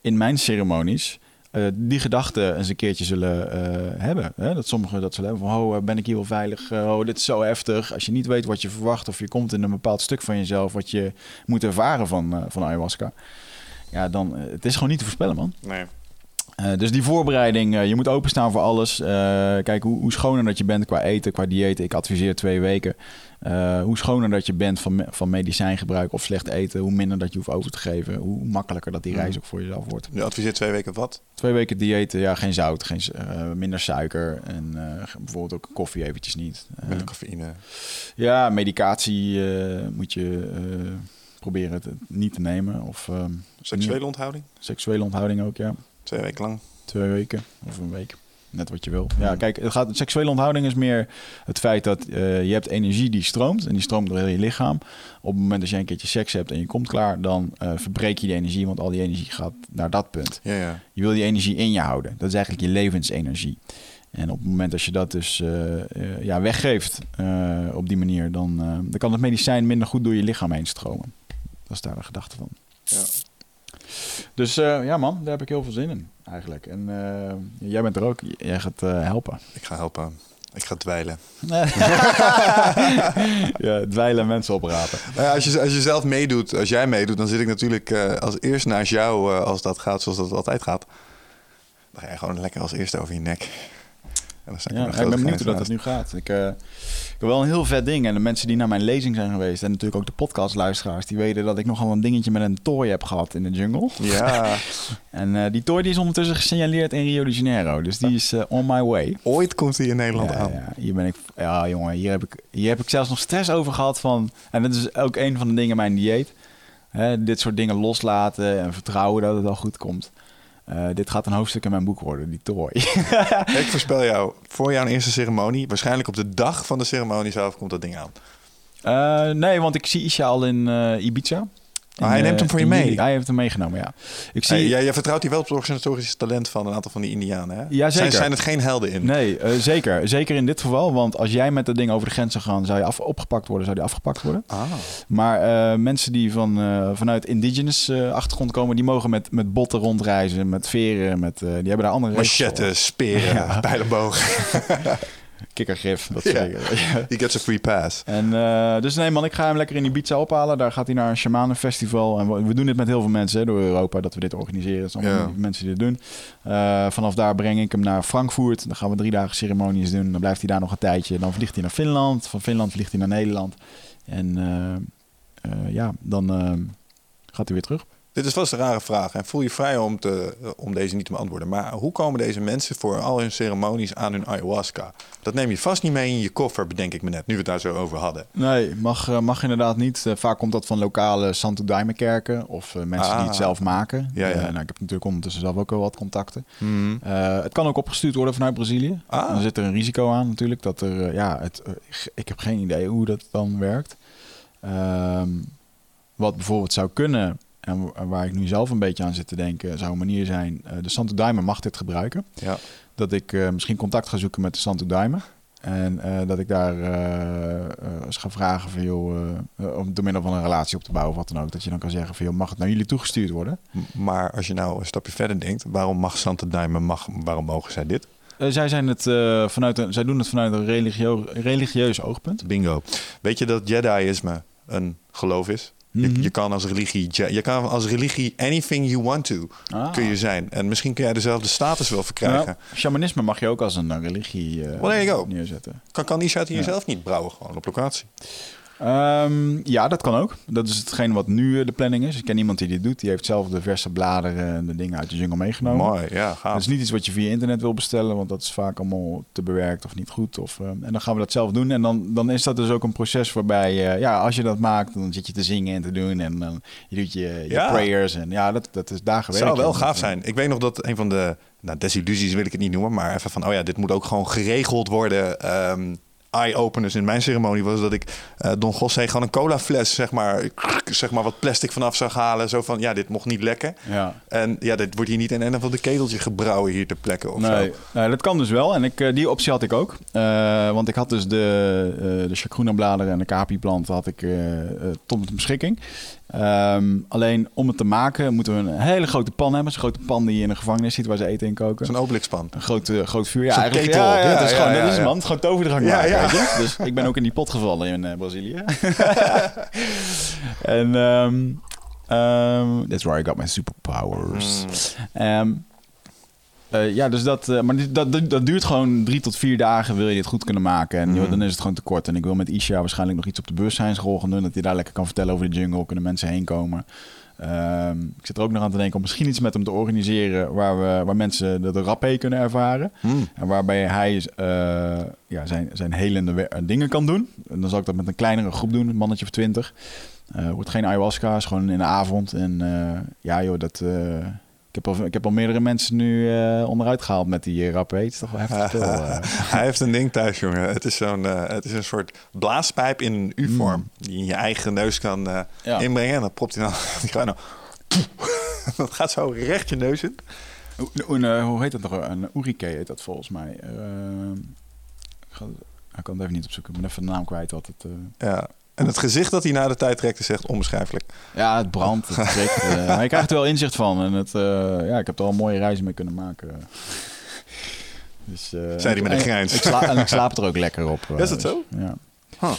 in mijn ceremonies eh, die gedachten eens een keertje zullen eh, hebben. Hè? Dat sommigen dat zullen hebben van, oh, ben ik hier wel veilig? Oh, dit is zo heftig. Als je niet weet wat je verwacht of je komt in een bepaald stuk van jezelf wat je moet ervaren van, van ayahuasca. Ja, dan, het is gewoon niet te voorspellen, man. Nee. Uh, dus die voorbereiding, uh, je moet openstaan voor alles. Uh, kijk, hoe, hoe, schoner dat je bent qua eten, qua dieet. Ik adviseer twee weken. Hoe schoner dat je bent van, van medicijngebruik of slecht eten, hoe minder dat je hoeft over te geven. Hoe makkelijker dat die reis ook voor jezelf wordt. Je adviseert twee weken wat? Twee weken dieet, ja, geen zout, geen, minder suiker en bijvoorbeeld ook koffie eventjes niet. Minder cafeïne. Ja, medicatie moet je proberen niet te nemen. Of, seksuele onthouding? Seksuele onthouding ook, ja. Twee weken lang? Twee weken of een week. Net wat je wil. Ja, kijk, het gaat, seksuele onthouding is meer het feit dat uh, je hebt energie die stroomt. En die stroomt door heel je lichaam. Op het moment dat je een keertje seks hebt en je komt klaar, dan uh, verbreek je die energie. Want al die energie gaat naar dat punt. Ja, ja. Je wil die energie in je houden. Dat is eigenlijk je levensenergie. En op het moment dat je dat dus uh, ja, weggeeft op die manier, dan, dan kan het medicijn minder goed door je lichaam heen stromen. Dat is daar de gedachte van. Ja. Dus uh, ja man, daar heb ik heel veel zin in eigenlijk. En uh, jij bent er ook, jij gaat uh, helpen. Ik ga helpen. Ik ga dweilen. ja, dweilen en mensen oprapen. Nou ja, als, je, als je zelf meedoet, als jij meedoet, dan zit ik natuurlijk als eerst naast jou als dat gaat zoals dat altijd gaat. Dan ga je gewoon lekker als eerste over je nek. En dan ja, ik ben benieuwd hoe dat het nu gaat. Ik, uh, ik heb wel een heel vet ding. En de mensen die naar mijn lezing zijn geweest... en natuurlijk ook de podcastluisteraars... die weten dat ik nogal een dingetje met een tooi heb gehad in de jungle. Ja. en uh, die tooi die is ondertussen gesignaleerd in Rio de Janeiro. Dus die is uh, on my way. Ooit komt hij in Nederland ja, aan. Ja, hier ben ik... Ja, jongen, hier heb, ik, hier heb ik zelfs nog stress over gehad van... En dat is ook een van de dingen in mijn dieet. Hè, dit soort dingen loslaten en vertrouwen dat het al goed komt. Uh, dit gaat een hoofdstuk in mijn boek worden, die tooi. ik voorspel jou, voor jouw eerste ceremonie, waarschijnlijk op de dag van de ceremonie zelf, komt dat ding aan. Uh, nee, want ik zie Isha al in uh, Ibiza. Oh, hij neemt hem voor je mee? Juli. Hij heeft hem meegenomen, ja. Ik zie... ja, je vertrouwt hier wel op het organisatorische talent van een aantal van die Indianen, hè? Ja, zeker. Zijn, zijn het geen helden in? Nee, uh, zeker. Zeker in dit geval. Want als jij met dat ding over de grens zou gaan, zou je af, opgepakt worden, zou die afgepakt worden. Ah. Maar uh, mensen die van, uh, vanuit indigenous achtergrond komen, die mogen met, met botten rondreizen, met veren, met, die hebben daar andere Machettes, speren, ja. pijlenbogen. kikkergif. Dat soort dingen. He gets a free pass. En, uh, dus nee man, ik ga hem lekker in Ibiza ophalen. Daar gaat hij naar een shamanenfestival. En we, we doen dit met heel veel mensen hè, door Europa, dat we dit organiseren. Het zijn allemaal Ja. mensen die dit doen. Uh, vanaf daar breng ik hem naar Frankfurt. Dan gaan we drie dagen ceremonies doen. Dan blijft hij daar nog een tijdje. Dan vliegt hij naar Finland. Van Finland vliegt hij naar Nederland. En uh, ja, dan gaat hij weer terug. Dit is vast een rare vraag en voel je vrij om, te, om deze niet te beantwoorden. Maar hoe komen deze mensen voor al hun ceremonies aan hun ayahuasca? Dat neem je vast niet mee in je koffer, bedenk ik me net, nu we het daar zo over hadden. Nee, mag, uh, mag inderdaad niet. Uh, vaak komt dat van lokale Santo Daime kerken of mensen Ah. die het zelf maken. Ja, ja. nou, ik heb natuurlijk ondertussen zelf ook wel wat contacten. Mhm. het kan ook opgestuurd worden vanuit Brazilië. Ah. Dan zit er een risico aan natuurlijk. Dat er, ja, het, ik heb geen idee hoe dat dan werkt. Ehm, wat bijvoorbeeld zou kunnen en waar ik nu zelf een beetje aan zit te denken, zou een manier zijn. Uh, de Santo Daime mag dit gebruiken. Ja. Dat ik uh, misschien contact ga zoeken met de Santo Daime. En uh, dat ik daar eens ga vragen van joh, om door middel van een relatie op te bouwen of wat dan ook. Dat je dan kan zeggen van joh, mag het naar jullie toegestuurd worden? Maar als je nou een stapje verder denkt, waarom mag Santo Daime, mag, waarom mogen zij dit? zij, zijn het, vanuit een, zij doen het vanuit een religieus oogpunt. Bingo. Weet je dat Jediïsme een geloof is? Je, Mhm. je, kan als religie, je kan als religie anything you want to Ah. kun je zijn. En misschien kun jij dezelfde status wel verkrijgen. Nou, shamanisme mag je ook als een uh, religie uh, Well, neerzetten. Kan, kan Isha het hier Ja. zelf niet brouwen, gewoon op locatie? Ehm, ja, dat kan ook. Dat is hetgeen wat nu eh, de planning is. Ik ken iemand die dit doet. Die heeft zelf de verse bladeren en de dingen uit de jungle meegenomen. Mooi, ja, Dat gaaf. is niet iets wat je via internet wil bestellen, want dat is vaak allemaal te bewerkt of niet goed. Of, ehm, en dan gaan we dat zelf doen. En dan, dan is dat dus ook een proces waarbij, eh, ja, als je dat maakt, dan zit je te zingen en te doen. En dan je doet je, je Ja. prayers. En ja, dat, dat is dagen werk. Zou wel gaaf dat, eh, zijn. Ik weet nog dat een van de nou, desillusies wil ik het niet noemen, maar even van, oh ja, dit moet ook gewoon geregeld worden. Ehm, eye-openers in mijn ceremonie was dat ik eh, Don José gewoon een cola fles, zeg maar, zeg maar wat plastic vanaf zou halen. Zo van, ja, dit mocht niet lekken. Ja. En ja, dit wordt hier niet in een of ander keteltje gebrouwen hier ter plekke of Nee, zo. nee, dat kan dus wel. En ik, eh, die optie had ik ook. Eh, want ik had dus de, eh de chacruna bladeren en de capi-plant had ik tot mijn beschikking. Ehm, alleen om het te maken moeten we een hele grote pan hebben. Zo'n grote pan die je in een gevangenis ziet waar ze eten in koken. Zo'n Obelixpan. Een groot, eh, groot vuur. Ja, eigenlijk, ketel. Ja, ja, Ja, het is gewoon, dat is man. Gewoon toverdrang Ja, maken. ja. weet je? Dus ik ben ook in die pot gevallen in eh, Brazilië. en ehm, that's where I got my superpowers. Ehm, eh, ja, dus dat, eh, maar dat, dat, dat duurt gewoon drie tot vier dagen wil je dit goed kunnen maken. En joh, dan is het gewoon te kort. En ik wil met Isha waarschijnlijk nog iets op de bewustzijnsrol gaan doen. Dat hij daar lekker kan vertellen over de jungle. Kunnen mensen heen komen. Ehm, ik zit er ook nog aan te denken om misschien iets met hem te organiseren... waar, we, waar mensen de, de rapé kunnen ervaren. En waarbij hij eh, ja, zijn, zijn helende dingen kan doen. En dan zal ik dat met een kleinere groep doen, een mannetje of twintig. Eh wordt geen ayahuasca, is gewoon in de avond. En ja joh, dat... eh, ik heb, al, ik heb al meerdere mensen nu eh, onderuit gehaald met die uh, rapé. Het is toch wel heftig veel. eh. Hij heeft een ding thuis, jongen. Het is, zo'n, eh, het is een soort blaaspijp in een U-vorm. Die je in je eigen neus kan eh, Mm. Ja. inbrengen. En dan propt hij dan... Die dat gaat zo recht je neus in. Hoe- Een, eh, hoe heet dat nog? Een Urike heet dat volgens mij. Eh, ik, kan het even niet opzoeken. Ik ben even de naam kwijt. Wat het, eh, Ja. En het gezicht dat hij na de tijd trekt is echt onbeschrijfelijk. Ja, het brandt, het trekt. eh, maar je krijgt er wel inzicht van. En het, eh, ja, ik heb er al mooie reizen mee kunnen maken. Dus, eh, Zei hij met een en- grijns. Ik sla, en ik slaap er ook lekker op. Is dat zo? Ja. Huh.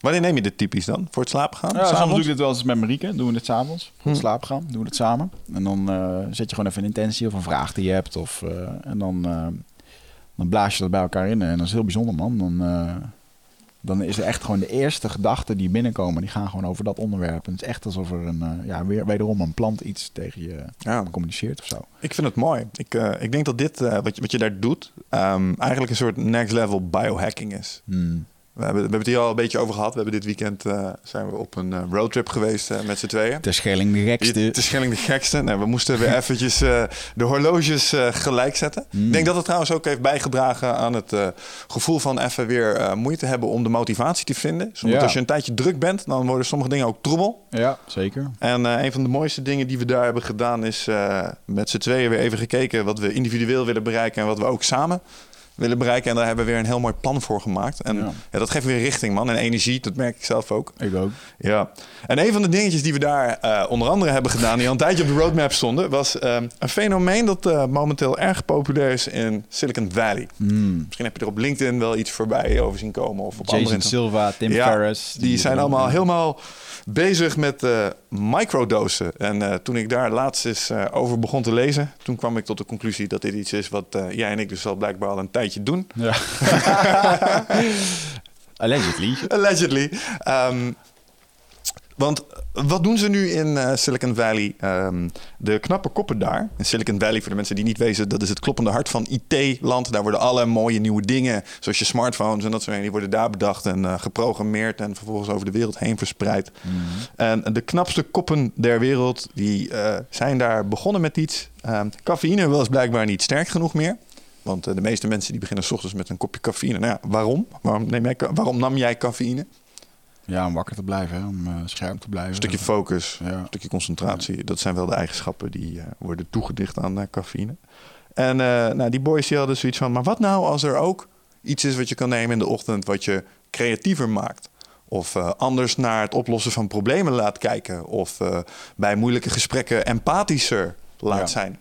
Wanneer neem je dit typisch dan? Voor het slapen gaan? Ja, soms doe ik dit wel eens met Marieke. Doen we dit s'avonds. Voor het slapen gaan. Doen we dit samen. En dan zet je gewoon even een intentie of een vraag die je hebt. Of, en dan, dan blaas je dat bij elkaar in. En dat is heel bijzonder, man. Dan, dan is er echt gewoon de eerste gedachten die binnenkomen. Die gaan gewoon over dat onderwerp. En het is echt alsof er een, eh, ja, weer, wederom een plant iets tegen je Ja. communiceert of zo. Ik vind het mooi. Ik, eh, ik denk dat dit, eh, wat, je, wat je daar doet, ehm, eigenlijk een soort next level biohacking is. Hmm. We hebben, we hebben het hier al een beetje over gehad. We hebben dit weekend eh, zijn we op een eh, roadtrip geweest eh, met z'n tweeën. De Schelling de gekste. Is Schelling de gekste. Nee, we moesten weer eventjes de horloges gelijk zetten. Ik denk dat het trouwens ook heeft bijgedragen aan het gevoel van even weer moeite hebben om de motivatie te vinden. Ja. als je een tijdje druk bent, dan worden sommige dingen ook trommel. Ja, zeker. En een van de mooiste dingen die we daar hebben gedaan is met z'n tweeën weer even gekeken wat we individueel willen bereiken en wat we ook samen willen bereiken. En daar hebben we weer een heel mooi plan voor gemaakt. En Ja. ja. dat geeft weer richting, man. En energie, dat merk ik zelf ook. Ik ook. Ja, en een van de dingetjes die we daar eh, onder andere hebben gedaan, die al een tijdje op de roadmap stonden, was ehm, een fenomeen dat eh, momenteel erg populair is in Silicon Valley. Hmm. Misschien heb je er op LinkedIn wel iets voorbij over zien komen of op Jason andere. Silva, Tim Ja, Ferriss. Die zijn allemaal helemaal bezig met eh microdosen. En eh, toen ik daar laatst eens eh, over begon te lezen, toen kwam ik tot de conclusie dat dit iets is wat jij en ik dus al blijkbaar al een tijdje doen. Ja. Allegedly. Allegedly. Ehm, want wat doen ze nu in eh, Silicon Valley? Ehm, de knappe koppen daar. In Silicon Valley, voor de mensen die niet weten, dat is het kloppende hart van IT-land. Daar worden alle mooie nieuwe dingen, zoals je smartphones en dat soort dingen, die worden daar bedacht en eh, geprogrammeerd en vervolgens over de wereld heen verspreid. En de knapste koppen der wereld, die eh, zijn daar begonnen met iets. Ehm, cafeïne was blijkbaar niet sterk genoeg meer. Want de meeste mensen die beginnen s ochtends met een kopje cafeïne. Nou ja, waarom? Waarom, neem jij, waarom nam jij cafeïne? Ja, om wakker te blijven, hè? om eh, scherp te blijven. Een stukje focus, Ja. een stukje concentratie. Dat zijn wel de eigenschappen die eh, worden toegedicht aan eh, cafeïne. En nou, die boys die hadden zoiets van... maar wat nou als er ook iets is wat je kan nemen in de ochtend... wat je creatiever maakt? Of anders naar het oplossen van problemen laat kijken? Of bij moeilijke gesprekken empathischer laat Ja. zijn?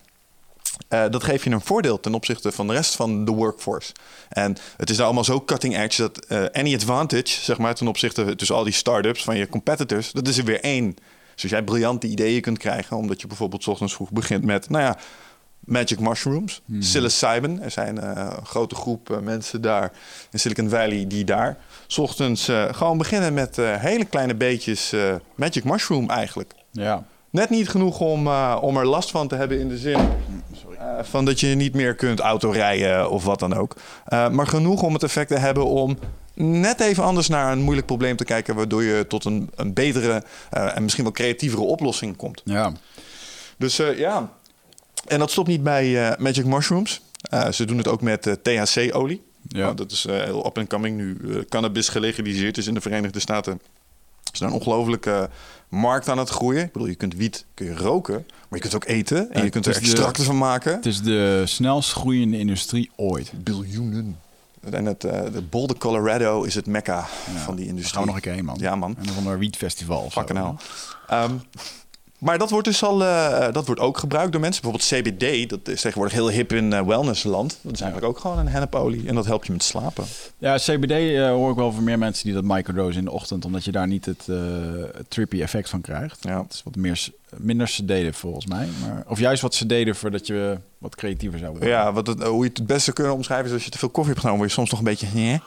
Eh, dat geeft je een voordeel ten opzichte van de rest van de workforce. En het is daar allemaal zo cutting edge dat eh, any advantage, zeg maar, ten opzichte tussen al die start-ups van je competitors, dat is er weer één. Dus jij briljante ideeën kunt krijgen, omdat je bijvoorbeeld 's ochtends vroeg begint met, nou ja, magic mushrooms, psilocybin. Er zijn eh, een grote groep eh, mensen daar in Silicon Valley die daar... s ochtends eh, gewoon beginnen met eh, hele kleine beetjes eh, magic mushroom eigenlijk. Ja. Net niet genoeg om, eh, om er last van te hebben in de zin eh, van dat je niet meer kunt autorijden of wat dan ook. Eh, maar genoeg om het effect te hebben om net even anders naar een moeilijk probleem te kijken, waardoor je tot een, een betere eh, en misschien wel creatievere oplossing komt. Ja. Dus eh, ja, en dat stopt niet bij eh, Magic Mushrooms. Eh, ze doen het ook met THC-olie. Ja. Nou, dat is eh, heel up and coming nu. cannabis gelegaliseerd is in de Verenigde Staten. Is een ongelofelijke markt aan het groeien. Ik bedoel, je kunt wiet kun je roken, maar je kunt ook eten. En je kunt er de- extracten van maken. Het is de snelst groeiende industrie ooit. Biljoenen. En het eh, de Boulder, Colorado is het mekka van die industrie. gaan we nog een keer heen, man. Ja, man. En dan van een wietfestival. Fucking hell. Ehm, maar dat wordt dus al, eh, dat wordt ook gebruikt door mensen. Bijvoorbeeld CBD, dat is tegenwoordig heel hip in eh, wellnessland. Dat is eigenlijk ook gewoon een hennepolie en dat helpt je met slapen. Ja, CBD eh, hoor ik wel van meer mensen die dat microdosen in de ochtend, omdat je daar niet het, eh, trippy effect van krijgt. Ja. Het is wat meer, minder sedated volgens mij. Maar, of juist wat sedated voordat je wat creatiever zou worden. Ja, wat het, hoe je het het beste kunnen omschrijven is als je te veel koffie hebt genomen, word je soms nog een beetje.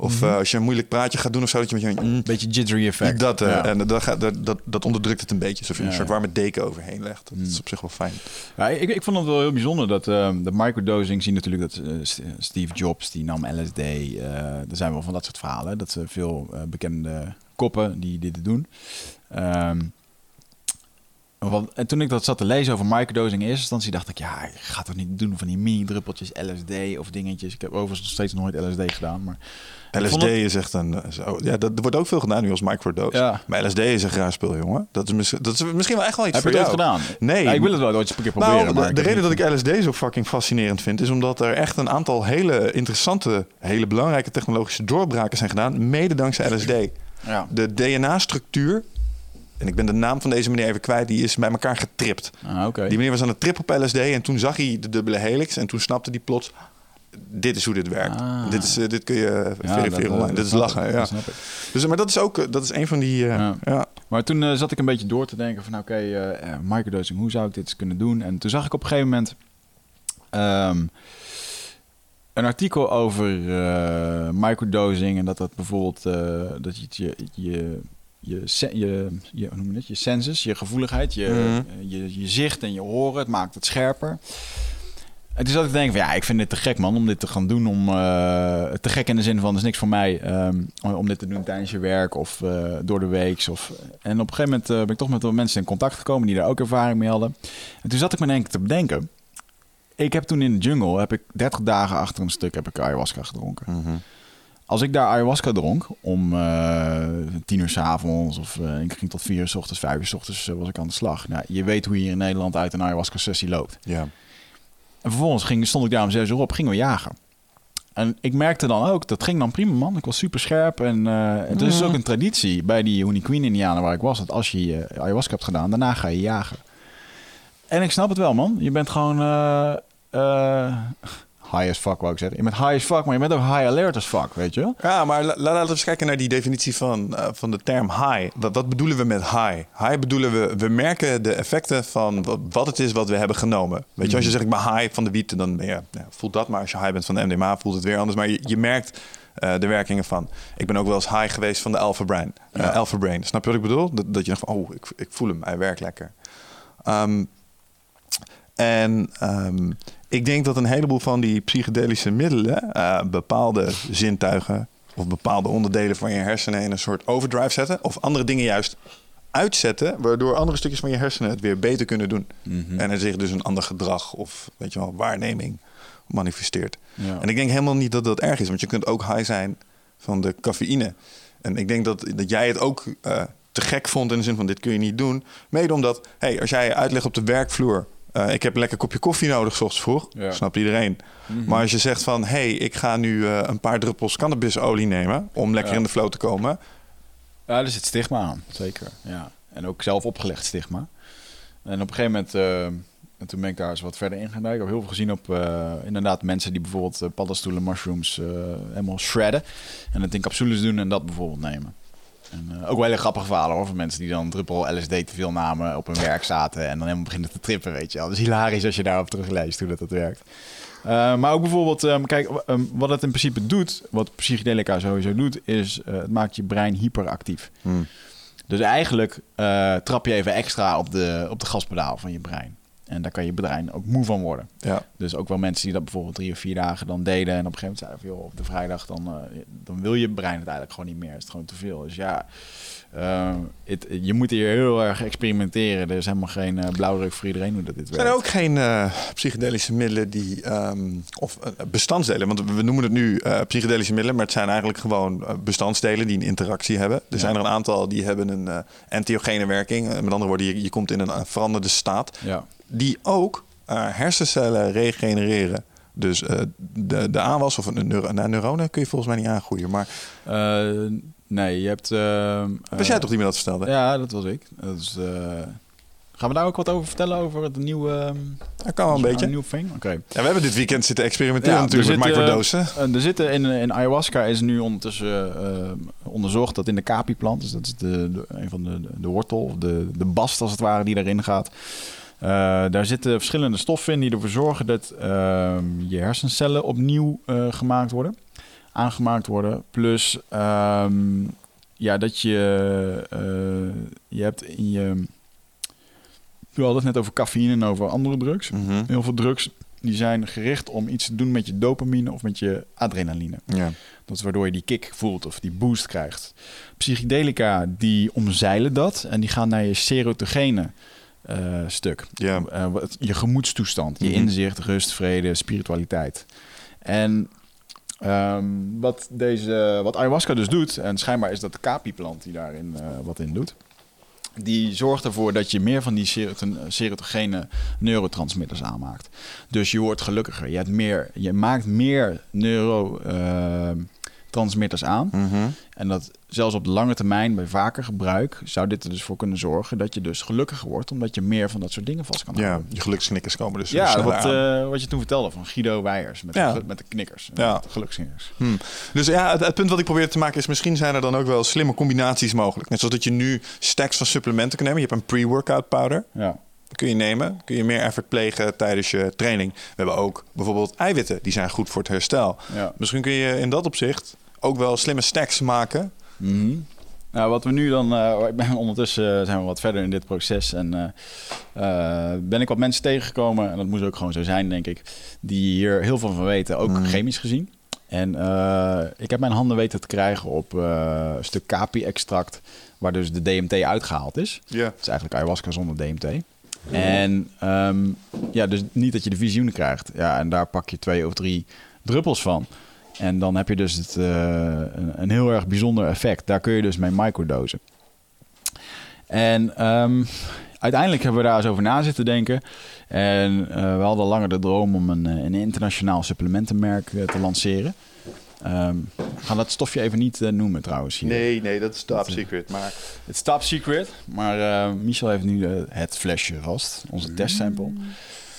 Of eh, als je een moeilijk praatje gaat doen of zo, dat je met je. mm, Beetje jittery effect. dat, eh, ja. en dat, gaat, dat, dat, dat onderdrukt het een beetje. Alsof je een soort warme deken overheen legt. Dat is op zich wel fijn. Ja, ik, ik vond het wel heel bijzonder dat eh, de microdosing zie natuurlijk dat St- Steve Jobs die nam LSD. er zijn wel van dat soort verhalen. Dat ze veel bekende koppen die dit doen. Ehm, want, en toen ik dat zat te lezen over microdosing in eerste instantie dacht ik, ja, ik ga toch niet doen van die mini-druppeltjes LSD of dingetjes. Ik heb overigens nog steeds nooit LSD gedaan, maar LSD het- is echt een. Zo, ja, dat wordt ook veel gedaan nu als microdose. Ja. Maar LSD is een graag spul, jongen. Dat is, mis- dat is misschien wel echt wel iets heb je voor het ooit jou. gedaan? Nee. Ja, ik wil het wel ooit eens een keer proberen. Nou, de, de heb reden dat ik LSD zo fucking fascinerend vind, is omdat er echt een aantal hele interessante, hele belangrijke technologische doorbraken zijn gedaan, mede dankzij LSD. Ja. De DNA-structuur, en ik ben de naam van deze meneer even kwijt, die is bij elkaar getript. Ah, oké. Die meneer was aan het trip op LSD en toen zag hij de dubbele helix en toen snapte hij plots, dit is hoe dit werkt. Ah. Dit, is, eh, dit kun je Ja, verifiëren online. dat dit is lachen. ik, ja. Dus, maar dat is ook eh, dat is een van die. eh, Ja. ja. Maar toen eh, zat ik een beetje door te denken van oké, eh, eh, microdosing, hoe zou ik dit eens kunnen doen? En toen zag ik op een gegeven moment ehm, een artikel over eh, microdosing en dat dat bijvoorbeeld eh, dat je je je je, je, je, hoe noem je je senses, je gevoeligheid, je, Mhm. eh, je, je zicht en je horen, het maakt het scherper. En toen zat ik te denken van ja, ik vind dit te gek man om dit te gaan doen. Om, eh, te gek in de zin van, dat is niks voor mij ehm, om dit te doen tijdens je werk of eh, door de week. Of, en op een gegeven moment eh, ben ik toch met wat mensen in contact gekomen die daar ook ervaring mee hadden. En toen zat ik me denk ik te bedenken. Ik heb toen in de jungle, heb ik 30 dagen achter een stuk heb ik ayahuasca gedronken. Mhm. Als ik daar ayahuasca dronk om tien uur s avonds of ik ging tot vier uur s ochtends, vijf uur s ochtends was ik aan de slag. Nou, je weet hoe je hier in Nederland uit een ayahuasca sessie loopt. ja. En vervolgens ging, stond ik daar om zes uur op, gingen we jagen. En ik merkte dan ook, dat ging dan prima man. Ik was super scherp. En eh het is ook een traditie bij die Honey Queen Indianen waar ik was. Dat als je eh, ayahuasca hebt gedaan, daarna ga je jagen. En ik snap het wel man. Je bent gewoon eh, eh, high as fuck wou ik zeggen. Je bent high as fuck, maar je bent ook high alert as fuck, weet je? Ja, maar la- laten we eens kijken naar die definitie van, eh, van de term high. Wat, wat bedoelen we met high? High bedoelen we, we merken de effecten van wat, wat het is wat we hebben genomen. Weet je, als je zegt ik ben high van de wiet, dan ben je, ja, voelt dat. Maar als je high bent van de MDMA, voelt het weer anders. Maar je, je merkt eh, de werkingen van. Ik ben ook wel eens high geweest van de Alpha Brain. Eh, Ja. Alpha Brain. Snap je wat ik bedoel? Dat, dat je denkt van, oh, ik, ik voel hem, hij werkt lekker. Ehm, en ehm, ik denk dat een heleboel van die psychedelische middelen eh, bepaalde zintuigen of bepaalde onderdelen van je hersenen in een soort overdrive zetten. Of andere dingen juist uitzetten, waardoor andere stukjes van je hersenen het weer beter kunnen doen. En er zich dus een ander gedrag of weet je wel, waarneming manifesteert. Ja. En ik denk helemaal niet dat dat erg is, want je kunt ook high zijn van de cafeïne. En ik denk dat, dat jij het ook eh, te gek vond in de zin van dit kun je niet doen. Mede omdat, hey, als jij uitlegt op de werkvloer, eh, ik heb een lekker kopje koffie nodig, 's ochtends vroeg, Ja. snapt iedereen. Maar als je zegt van, hey, ik ga nu eh, een paar druppels cannabisolie nemen om lekker Ja. in de flow te komen. Ja, er zit stigma aan, zeker. Ja. En ook zelf opgelegd stigma. En op een gegeven moment, eh, en toen ben ik daar eens wat verder in gaan duiken. Ik heb heel veel gezien op inderdaad mensen die bijvoorbeeld paddenstoelen, mushrooms helemaal shredden. En het in capsules doen en dat bijvoorbeeld nemen. En, eh, ook wel hele grappige verhalen hoor, van mensen die dan druppel LSD te veel namen, op hun werk zaten en dan helemaal beginnen te trippen, weet je wel. Dus hilarisch als je daarop terugleest hoe dat, dat werkt. Uh, maar ook bijvoorbeeld, um, kijk, um, wat het in principe doet, wat psychedelica sowieso doet, is uh, het maakt je brein hyperactief. Hmm. Dus eigenlijk trap je even extra op de, op de gaspedaal van je brein. En daar kan je brein ook moe van worden. Ja. Dus ook wel mensen die dat bijvoorbeeld drie of vier dagen dan deden. En op een gegeven moment zeiden van, joh, op de vrijdag dan, uh, dan wil je brein het eigenlijk gewoon niet meer. Is het gewoon te veel. Dus ja, uh, it, je moet hier heel erg experimenteren. Er is helemaal geen uh, blauwdruk voor iedereen hoe dat dit werkt. Zijn er ook geen uh, psychedelische middelen die, um, of bestandsdelen, want we noemen het nu psychedelische middelen, maar het zijn eigenlijk gewoon bestandsdelen die een interactie hebben. Er ja. zijn er een aantal die hebben een entheogene werking. Met andere woorden, je, je komt in een veranderde staat. Ja. Die ook hersencellen regenereren. Dus uh, de, de aanwas of een neuro nou, neuronen kun je volgens mij niet aangroeien. Maar... Uh, nee, je hebt... Uh, was jij toch die me dat vertelde? Ja, dat was ik. Dat is, gaan we daar ook wat over vertellen? Over het nieuwe... Dat kan wel een beetje. Een nieuw thing? Oké. Okay. Ja, we hebben dit weekend zitten experimenteren ja, natuurlijk met microdosen. er zitten in, in ayahuasca is nu ondertussen onderzocht dat in de capi-plant, dus dat is de, de, een van de, de wortel, of de, de bast als het ware die erin gaat... Uh, daar zitten verschillende stoffen in die ervoor zorgen dat uh, je hersencellen opnieuw uh, gemaakt worden, aangemaakt worden. Plus um, ja, dat je, je hebt in je. We hadden het net over cafeïne en over andere drugs. Mm -hmm. Heel veel drugs die zijn gericht om iets te doen met je dopamine of met je adrenaline. Ja. Dat is waardoor je die kick voelt of die boost krijgt. Psychedelica die omzeilen dat en die gaan naar je serotogene. Uh, stuk. Ja. Uh, je gemoedstoestand, je -hmm. inzicht, rust, vrede, spiritualiteit. En um, wat, deze, wat ayahuasca dus doet, en schijnbaar is dat de capi-plant die daarin uh, wat in doet, die zorgt ervoor dat je meer van die serotogene neurotransmitters aanmaakt. Dus je wordt gelukkiger. Je, hebt meer, je maakt meer neurotransmitters aan. Mm -hmm. En dat zelfs op de lange termijn, bij vaker gebruik, zou dit er dus voor kunnen zorgen dat je dus gelukkiger wordt, omdat je meer van dat soort dingen vast kan houden. Ja, je geluksknikkers komen dus. Ja, wat, uh, wat je toen vertelde van Guido Weijers met, ja. de, met de knikkers. Ja. De geluksknikkers. Hmm. Dus ja, het, het, punt wat ik probeer te maken is, misschien zijn er dan ook wel slimme combinaties mogelijk. Net zoals dat je nu stacks van supplementen kan nemen. Je hebt een pre-workout powder. Ja. kun je nemen. Kun je meer effort plegen tijdens je training. We hebben ook bijvoorbeeld eiwitten. Die zijn goed voor het herstel. Ja. Misschien kun je in dat opzicht ook wel slimme stacks maken. Mm -hmm. Nou, wat we nu dan, uh, ik ben ondertussen zijn we wat verder in dit proces en uh, uh, ben ik wat mensen tegengekomen en dat moet ook gewoon zo zijn, denk ik, die hier heel veel van weten, ook mm. chemisch gezien. En ik heb mijn handen weten te krijgen op een stuk capi-extract, waar dus de DMT uitgehaald is. Yeah. Het is eigenlijk ayahuasca zonder DMT. Mm. En um, ja, dus niet dat je de visioenen krijgt. Ja, en daar pak je twee of drie druppels van. En dan heb je dus het, uh, een, een, heel erg bijzonder effect. Daar kun je dus mee microdosen. En um, uiteindelijk hebben we daar eens over na zitten denken. En uh, we hadden langer de droom om een, een internationaal supplementenmerk uh, te lanceren. Um, we gaan dat stofje even niet noemen trouwens. Hier. Nee, nee, dat is top secret. Maar... Het is top secret. Maar Michel heeft nu het flesje vast. Onze testsample.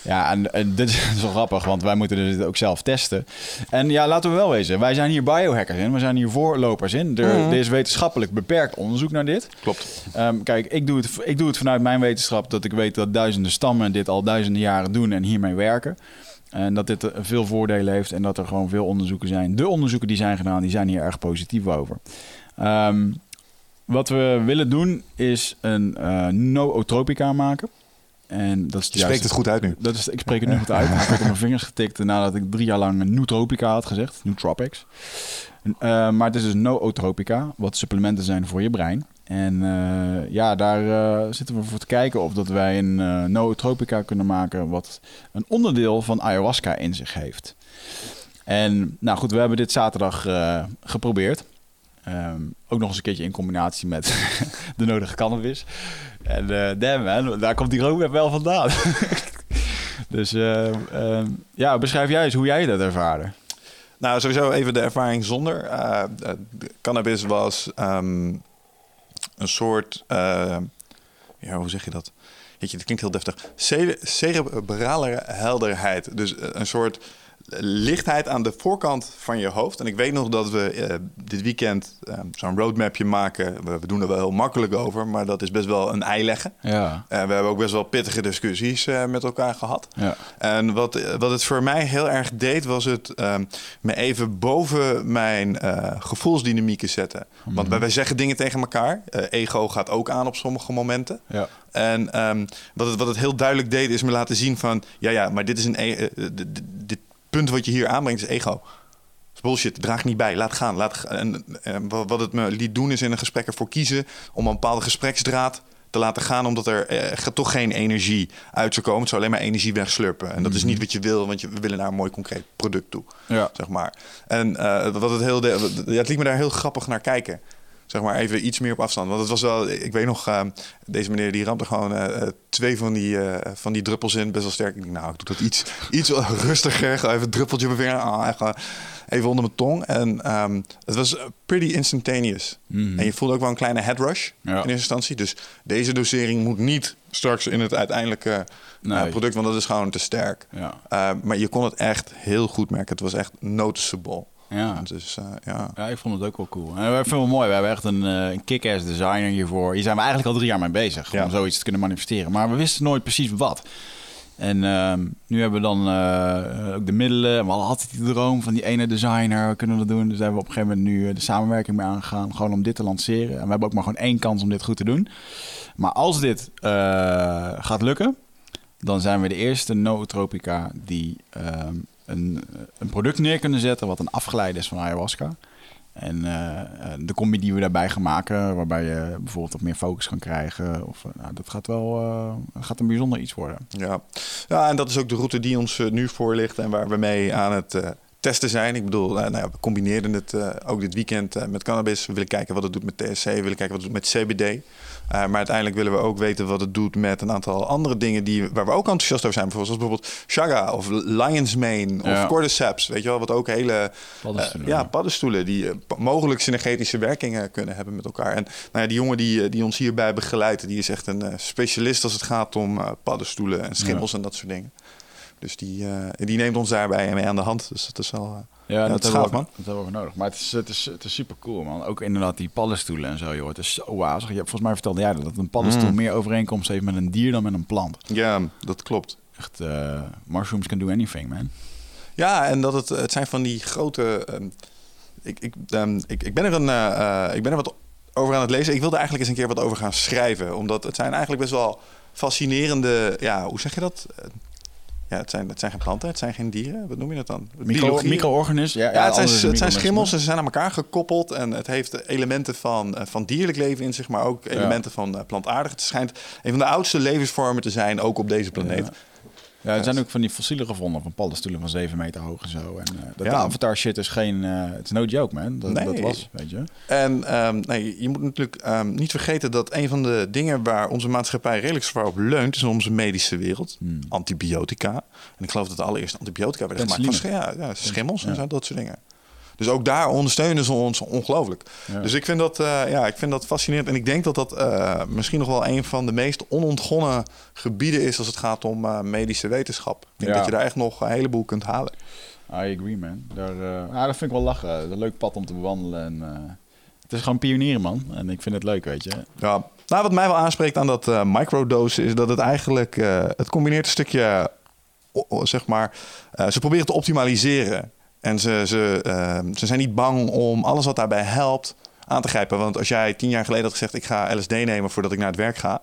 Ja, en, en, dit is wel grappig, want wij moeten dus ook zelf testen. En ja, laten we wel wezen, wij zijn hier biohackers in, we zijn hier voorlopers in. Er, Mhm. er is wetenschappelijk beperkt onderzoek naar dit. Klopt. Um, kijk, ik doe, het, ik doe het vanuit mijn wetenschap dat ik weet dat duizenden stammen dit al duizenden jaren doen en hiermee werken. En dat dit veel voordelen heeft en dat er gewoon veel onderzoeken zijn. De onderzoeken die zijn gedaan, die zijn hier erg positief over. Um, wat we willen doen is een uh, no-otropica maken. En dat is je spreekt het goed uit nu. Dat is, ik spreek het nu goed uit. Ik heb op mijn vingers getikt nadat ik drie jaar lang nootropica had gezegd. Nootropics. Uh, maar het is dus nootropica, wat supplementen zijn voor je brein. En uh, ja, daar uh, zitten we voor te kijken of dat wij een nootropica kunnen maken... wat een onderdeel van ayahuasca in zich heeft. En nou goed, we hebben dit zaterdag geprobeerd. Um, ook nog eens een keertje in combinatie met de nodige cannabis. En damn man, daar komt die roadmap wel vandaan. dus uh, uh, ja, beschrijf jij eens hoe jij dat ervaarde. Nou, sowieso even de ervaring zonder. Uh, cannabis was um, een soort, ja, hoe zeg je dat? Jeetje, dat klinkt heel deftig. Cere cerebrale helderheid. Dus een soort lichtheid aan de voorkant van je hoofd. En ik weet nog dat we eh, dit weekend eh, zo'n roadmapje maken. We, we, doen er wel heel makkelijk over, maar dat is best wel een ei leggen. Ja. En we hebben ook best wel pittige discussies met elkaar gehad. Ja. En wat, wat het voor mij heel erg deed, was het me even boven mijn gevoelsdynamieken zetten. Mm. Want wij zeggen dingen tegen elkaar. ego gaat ook aan op sommige momenten. Ja. En um, wat, het, wat het heel duidelijk deed, is me laten zien van... ja, ja, maar dit is een... E dit punt wat je hier aanbrengt is ego. Dat is bullshit, draag niet bij, laat gaan. Laat, en, en wat het me liet doen is in een gesprek ervoor kiezen... om een bepaalde gespreksdraad te laten gaan... omdat er eh, toch geen energie uit zou komen. Het zou alleen maar energie wegslurpen. En dat is niet wat je wil, want je, we willen naar een mooi concreet product toe. Ja. Zeg maar. En uh, wat het heel... De, ja, het liet me daar heel grappig naar kijken zeg maar even iets meer op afstand. Want het was wel, ik weet nog, uh, deze meneer die rampte gewoon uh, twee van die, uh, van die druppels in, best wel sterk. Ik denk, nou, ik doe dat iets, iets rustiger, gewoon even een druppeltje op mijn vinger, ah, even, even onder mijn tong. En um, het was pretty instantaneous. Mhm. En je voelde ook wel een kleine head rush Ja. in eerste instantie. Dus deze dosering moet niet straks in het uiteindelijke Nee. product, want dat is gewoon te sterk. Ja. Uh, maar je kon het echt heel goed merken. Het was echt noticeable. Ja. Dus uh, ja. Ja, ik vond het ook wel cool. En ik vind het wel mooi. We hebben echt een, uh, een kick-ass designer hiervoor. Hier zijn we eigenlijk al drie jaar mee bezig. Ja. Om zoiets te kunnen manifesteren. Maar we wisten nooit precies wat. En uh, nu hebben we dan uh, ook de middelen. We hadden altijd die droom van die ene designer. We kunnen we dat doen. Dus daar hebben we op een gegeven moment nu de samenwerking mee aangegaan. Gewoon om dit te lanceren. En we hebben ook maar gewoon één kans om dit goed te doen. Maar als dit uh, gaat lukken, dan zijn we de eerste nootropica die um, een, een, product neer kunnen zetten wat een afgeleide is van ayahuasca. En uh, de combi die we daarbij gaan maken, waarbij je bijvoorbeeld wat meer focus kan krijgen. Of, nou, dat gaat wel gaat een bijzonder iets worden. Ja. ja, en dat is ook de route die ons nu voor ligt en waar we mee aan het testen zijn. Ik bedoel, nou ja, we combineerden het ook dit weekend met cannabis. We willen kijken wat het doet met THC, we willen kijken wat het doet met CBD. Uh, maar uiteindelijk willen we ook weten wat het doet met een aantal andere dingen die, waar we ook enthousiast over zijn. Bijvoorbeeld, zoals bijvoorbeeld Chaga of Lion's Mane of Ja. Cordyceps. Weet je wel, wat ook hele Paddenstoelen, uh, ja, paddenstoelen die uh, mogelijk synergetische werkingen kunnen hebben met elkaar. En nou ja, die jongen die, die ons hierbij begeleidt, die is echt een specialist als het gaat om paddenstoelen en schimmels en dat soort dingen. Dus die, die neemt ons daarbij mee aan de hand. Dus dat is wel. Uh, Ja, dat, gaaf, ook, man. dat hebben we nodig. Maar het is, het, is, het is super cool, man. Ook inderdaad die paddenstoelen en zo, joh. Het is zo wazig. Je, volgens mij vertelde jij dat, dat een paddenstoel Mm. meer overeenkomst heeft met een dier dan met een plant. Ja, dat klopt. Echt, eh, mushrooms can do anything, man. Ja, en dat het, het zijn van die grote. ehm, ik, ik, ehm, ik, ik ben er een, eh, eh, ik ben er wat over aan het lezen. Ik wilde eigenlijk eens een keer wat over gaan schrijven, omdat het zijn eigenlijk best wel fascinerende. Ja, hoe zeg je dat? Ja, het zijn, het zijn geen planten, het zijn geen dieren. Wat noem je dat dan? Micro, micro-organismen. Ja, Ja, het zijn, het zijn schimmels en ze zijn aan elkaar gekoppeld. En het heeft elementen van, eh, van dierlijk leven in zich, maar ook elementen van eh, plantaardig. Het schijnt een van de oudste levensvormen te zijn, ook op deze planeet. Ja, er zijn ook van die fossielen gevonden van paddenstoelen van 7 meter hoog en zo. En eh, dat Ja. avatar shit is geen... eh, Het is no joke, man. Dat, Nee. dat was, weet je. En ehm, nee, je moet natuurlijk ehm, niet vergeten dat een van de dingen waar onze maatschappij redelijk zwaar op leunt, is onze medische wereld. Hmm. Antibiotica. En ik geloof dat de allereerste antibiotica werden gemaakt van ja, ja, schimmels en zo, dat soort dingen. Dus ook daar ondersteunen ze ons ongelooflijk. Ja. Dus ik vind, dat, eh, ja, ik vind dat fascinerend. En ik denk dat dat eh, misschien nog wel een van de meest onontgonnen gebieden is als het gaat om eh, medische wetenschap. Ik denk Ja. dat je daar echt nog een heleboel kunt halen. I agree, man. Daar, ja, dat vind ik wel lachen. Een leuk pad om te bewandelen. En, het is gewoon pionieren, man. En ik vind het leuk, weet je. Ja, nou, wat mij wel aanspreekt aan dat microdose is dat het eigenlijk het combineert een stukje, zeg maar, ze proberen te optimaliseren. En ze, ze, eh, ze zijn niet bang om alles wat daarbij helpt aan te grijpen. Want als jij tien jaar geleden had gezegd: ik ga LSD nemen voordat ik naar het werk ga.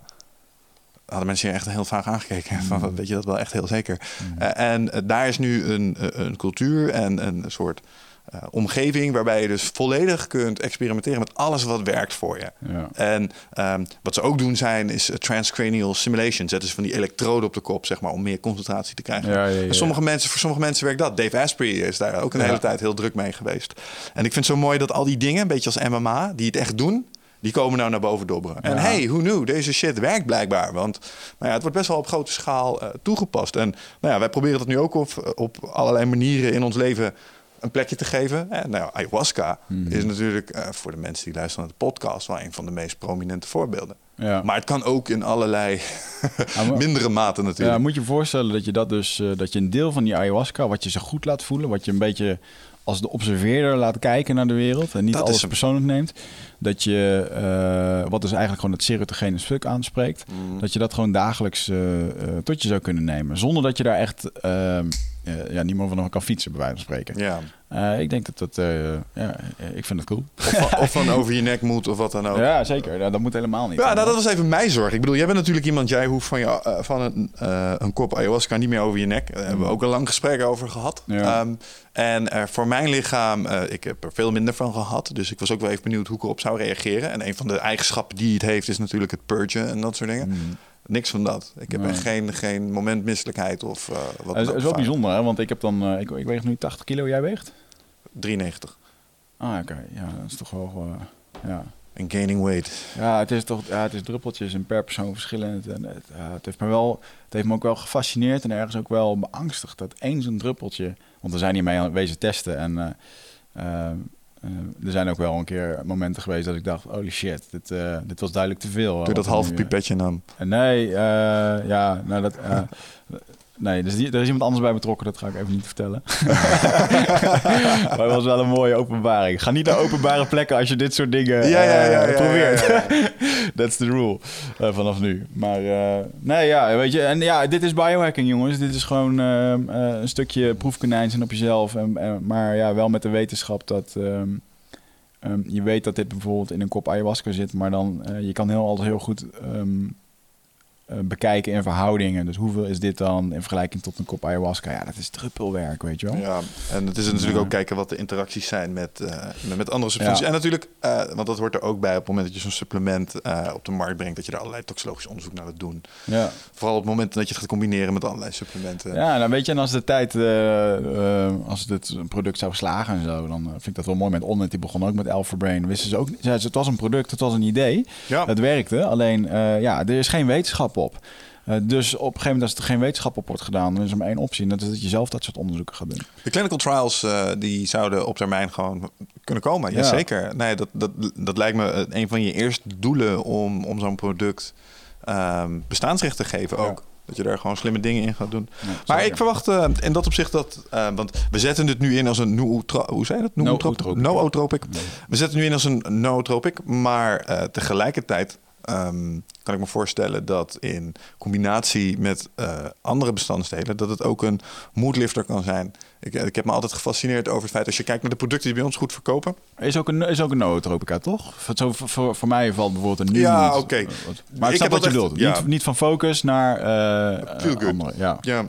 Hadden mensen je echt heel vaag aangekeken. Van, wat, weet je dat wel echt heel zeker? Eh, en eh, daar is nu een, eh, een cultuur en een soort eh, omgeving waarbij je dus volledig kunt experimenteren met alles wat werkt voor je. Ja. En ehm, wat ze ook doen zijn, is eh, transcranial simulation. Zetten ze van die elektroden op de kop, zeg maar, om meer concentratie te krijgen. Ja, ja. En sommige mensen, voor sommige mensen werkt dat. Dave Asprey is daar ook een hele tijd heel druk mee geweest. En ik vind het zo mooi dat al die dingen, een beetje als MMA, die het echt doen, die komen nou naar boven dobberen. En Ja. hey, who knew? Deze shit werkt blijkbaar. Want nou ja, het wordt best wel op grote schaal eh, toegepast. En nou ja, wij proberen dat nu ook op, op allerlei manieren in ons leven een plekje te geven. En nou, ayahuasca is natuurlijk eh, voor de mensen die luisteren naar de podcast wel een van de meest prominente voorbeelden. Ja. Maar het kan ook in allerlei mindere mate natuurlijk. Ja, moet je je voorstellen dat je dat dus, eh, dat je een deel van die ayahuasca, wat je zo goed laat voelen, wat je een beetje als de observeerder laat kijken naar de wereld en niet Dat alles persoonlijk neemt, dat je, eh, wat dus eigenlijk gewoon het serotogene stuk aanspreekt, Mm. dat je dat gewoon dagelijks eh, eh, tot je zou kunnen nemen, zonder dat je daar echt eh, eh, ja, niet meer van kan fietsen, bij wijze van spreken. Ja. Eh, ik denk dat dat, eh, ja, eh, ik vind het cool. Of, van, of van over je nek moet of wat dan ook. Ja, zeker. Ja, dat moet helemaal niet. Ja, nou, dat was even mijn zorg. Ik bedoel, jij bent natuurlijk iemand, jij hoeft van, je, eh, van een, eh, een kop ayahuasca niet meer over je nek. Daar hebben we ook een lang gesprek over gehad. Mm. Ja. Ehm, en eh, voor mijn lichaam, eh, ik heb er veel minder van gehad. Dus ik was ook wel even benieuwd hoe ik erop zou reageren. En een van de eigenschappen die het heeft, is natuurlijk het purgen en dat soort dingen. Niks van dat. Ik heb. Nee. echt geen, geen moment misselijkheid of eh, wat Het is, wel bijzonder, hè? want ik heb dan, eh, ik, ik weeg nu 80 kilo, jij weegt? 93. Ah, oké. Ja, dat is toch wel, eh, ja. En gaining weight. Ja, het is toch, ja, het is druppeltjes en per persoon verschillend. En het, het heeft me wel, het heeft me ook wel gefascineerd en ergens ook wel beangstigd dat één zo'n druppeltje, want we zijn hiermee aan wezen testen en eh, eh, eh, er zijn ook wel een keer momenten geweest dat ik dacht, holy shit, dit, eh, dit was duidelijk te veel. Doe Wat dat halve nu, eh, pipetje nam. Nee, eh, ja, nou dat. nee, dus die, er is iemand anders bij betrokken, dat ga ik even niet vertellen. maar het was wel een mooie openbaring. Ga niet naar openbare plekken als je dit soort dingen Ja, ja, ja, eh, probeert. That's the rule eh, vanaf nu. Maar eh, nee, ja, weet je, en ja, dit is biohacking, jongens. Dit is gewoon een stukje proefkonijn zijn op jezelf. En, en- maar ja, wel met de wetenschap dat. ehm, ehm, je weet dat dit bijvoorbeeld in een kop ayahuasca zit, maar dan je kan heel altijd heel goed ehm, eh, bekijken in verhoudingen. Dus hoeveel is dit dan in vergelijking tot een kop ayahuasca? Ja, dat is druppelwerk, weet je wel. Ja, en het is natuurlijk Ja. ook kijken wat de interacties zijn met, eh, met, met andere substanties. Ja. En natuurlijk, eh, want dat hoort er ook bij op het moment dat je zo'n supplement eh, op de markt brengt, dat je er allerlei toxicologisch onderzoek naar gaat doen. Ja. Vooral op het moment dat je het gaat combineren met allerlei supplementen. Ja, nou weet je, en als de tijd, eh, eh, als dit een product zou slagen en zo, dan eh, vind ik dat wel mooi. Met Onnet, die begon ook met Alpha Brain. Wisten ze ook, het was een product, het was een idee. Ja. Het werkte, alleen eh, ja, er is geen wetenschap op. Eh, dus op een gegeven moment, als er geen wetenschap op wordt gedaan, dan is er maar één optie. En dat is dat je zelf dat soort onderzoeken gaat doen. De clinical trials eh, die zouden op termijn gewoon kunnen komen. Ja. Jazeker. Nee, dat, dat, dat lijkt me eh, een van je eerste doelen om, om zo'n product ehm, bestaansrecht te geven ook. Dat je daar gewoon slimme dingen in gaat doen. Ja, Maar ik verwacht eh, in dat opzicht dat... want we zetten het nu in als een nootropic. Hoe zei je dat? Nootropic. Nootropic. We zetten het nu in als een nootropic. Maar tegelijkertijd ehm, kan ik me voorstellen dat in combinatie met eh, andere bestandsdelen... dat het ook een moodlifter kan zijn. Ik, ik heb me altijd gefascineerd over het feit... als je kijkt naar de producten die bij ons goed verkopen... Is ook een, is ook een nootropica, toch? Zo, voor- voor, voor mij valt bijvoorbeeld een nu Ja, oké. eh, Maar Ik snap heb wat je echt- bedoelt. ja. Niet, niet van focus naar eh eh, good. andere. Ja, Ja,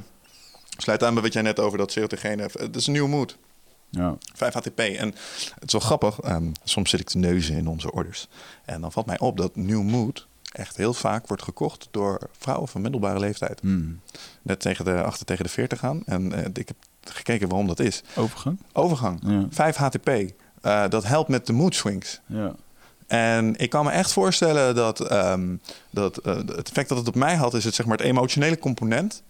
sluit aan bij wat jij net over dat serotogene... heeft. Het is een nieuwe mood. ja. 5 HTP. En het is wel grappig. ehm, soms zit ik te neuzen in onze orders. En dan valt mij op dat New Mood echt heel vaak wordt gekocht door vrouwen van middelbare leeftijd. Hmm. Net tegen de, achter tegen de 40 gaan. En eh, ik heb gekeken waarom dat is. Overgang? Overgang. Ja. 5 HTP. Eh, dat helpt met de mood swings. Ja. En ik kan me echt voorstellen dat, ehm, dat eh, het effect dat het op mij had, is het, zeg maar, het emotionele component.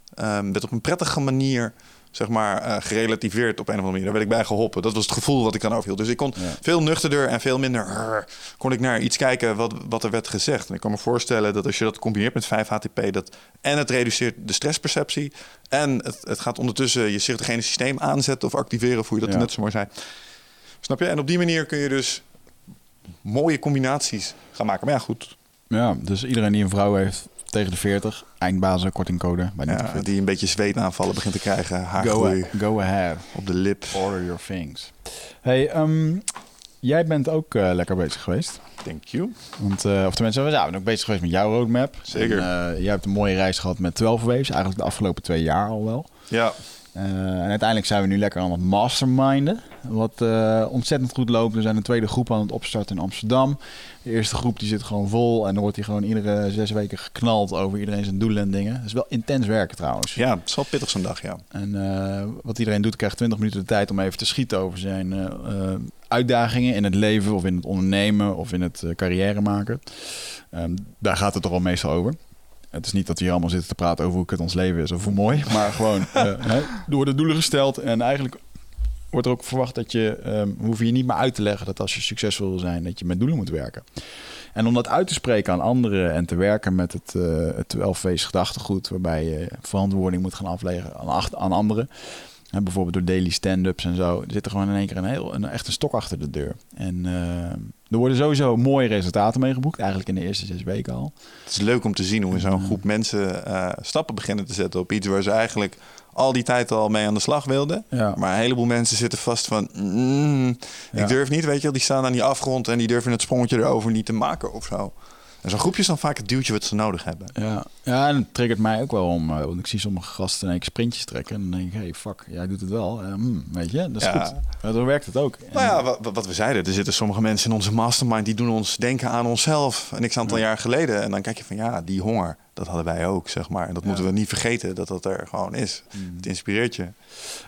werd op een prettige manier zeg maar, eh, gerelativeerd op een of andere manier. Daar werd ik bij geholpen. Dat was het gevoel wat ik dan overhield. Dus ik kon Ja. veel nuchterder en veel minder rrr, kon ik naar iets kijken wat, wat er werd gezegd. En ik kan me voorstellen dat als je dat combineert met 5 HTP, dat en het reduceert de stressperceptie en het, het gaat ondertussen je serotogene systeem aanzetten of activeren, of hoe je dat Ja. net zo mooi zei. Snap je? En op die manier kun je dus mooie combinaties gaan maken. Maar ja, goed. ja, dus iedereen die een vrouw heeft tegen de 40, eindbazen, kortingcode bij Ja, die een beetje zweetaanvallen begint te krijgen. go, Haargroei go ahead. op de lip. Order your things. Hey, ehm, jij bent ook eh, lekker bezig geweest. Thank you. Want, eh, of tenminste, we zijn ook bezig geweest met jouw roadmap. Zeker. En, eh, jij hebt een mooie reis gehad met 12 Waves, eigenlijk de afgelopen twee jaar al wel. Ja, Eh, en uiteindelijk zijn we nu lekker aan het masterminden. Wat eh, ontzettend goed loopt. We zijn een tweede groep aan het opstarten in Amsterdam. De eerste groep die zit gewoon vol. En dan wordt die gewoon iedere zes weken geknald over iedereen zijn doelen en dingen. Dat is wel intens werken trouwens. ja, het is wel pittig zo'n dag, ja. En eh, wat iedereen doet, krijgt 20 minuten de tijd om even te schieten over zijn uitdagingen in het leven of in het ondernemen of in het carrière maken. Ehm, daar gaat het toch wel meestal over. Het is niet dat we hier allemaal zitten te praten over hoe kut ons leven is of hoe mooi. Maar gewoon, eh, er worden doelen gesteld en eigenlijk wordt er ook verwacht dat je, ehm, hoef je niet meer uit te leggen dat als je succesvol wil zijn, dat je met doelen moet werken. En om dat uit te spreken aan anderen en te werken met het, uh, het 12 gedachtegoed, waarbij je verantwoording moet gaan afleggen aan, aan anderen. En bijvoorbeeld door daily stand-ups en zo. Zit er gewoon in één keer een heel een, echt een stok achter de deur. En uh, er worden sowieso mooie resultaten mee geboekt. Eigenlijk in de eerste zes weken al. Het is leuk om te zien hoe in zo'n groep mensen uh, stappen beginnen te zetten op iets waar ze eigenlijk al die tijd al mee aan de slag wilden. Ja. Maar een heleboel mensen zitten vast van... Mm, ik durf niet, weet je wel. Die staan aan die afgrond en die durven het sprongetje erover niet te maken of zo. En zo'n groepje is dan vaak het duwtje wat ze nodig hebben. Ja, ja en het triggert mij ook wel om. Uh, want ik zie sommige gasten in één keer sprintjes trekken. En dan denk ik, hey, fuck, jij doet het wel. Uh, hmm, weet je, dat is Ja. goed. Maar zo werkt het ook. Nou ja, wat, wat we zeiden, er zitten sommige mensen in onze mastermind... die doen ons denken aan onszelf. En ik aantal jaar geleden. En dan kijk je van, ja, die honger, dat hadden wij ook, zeg maar. En dat moeten we niet vergeten, dat dat er gewoon is. Het inspireert je.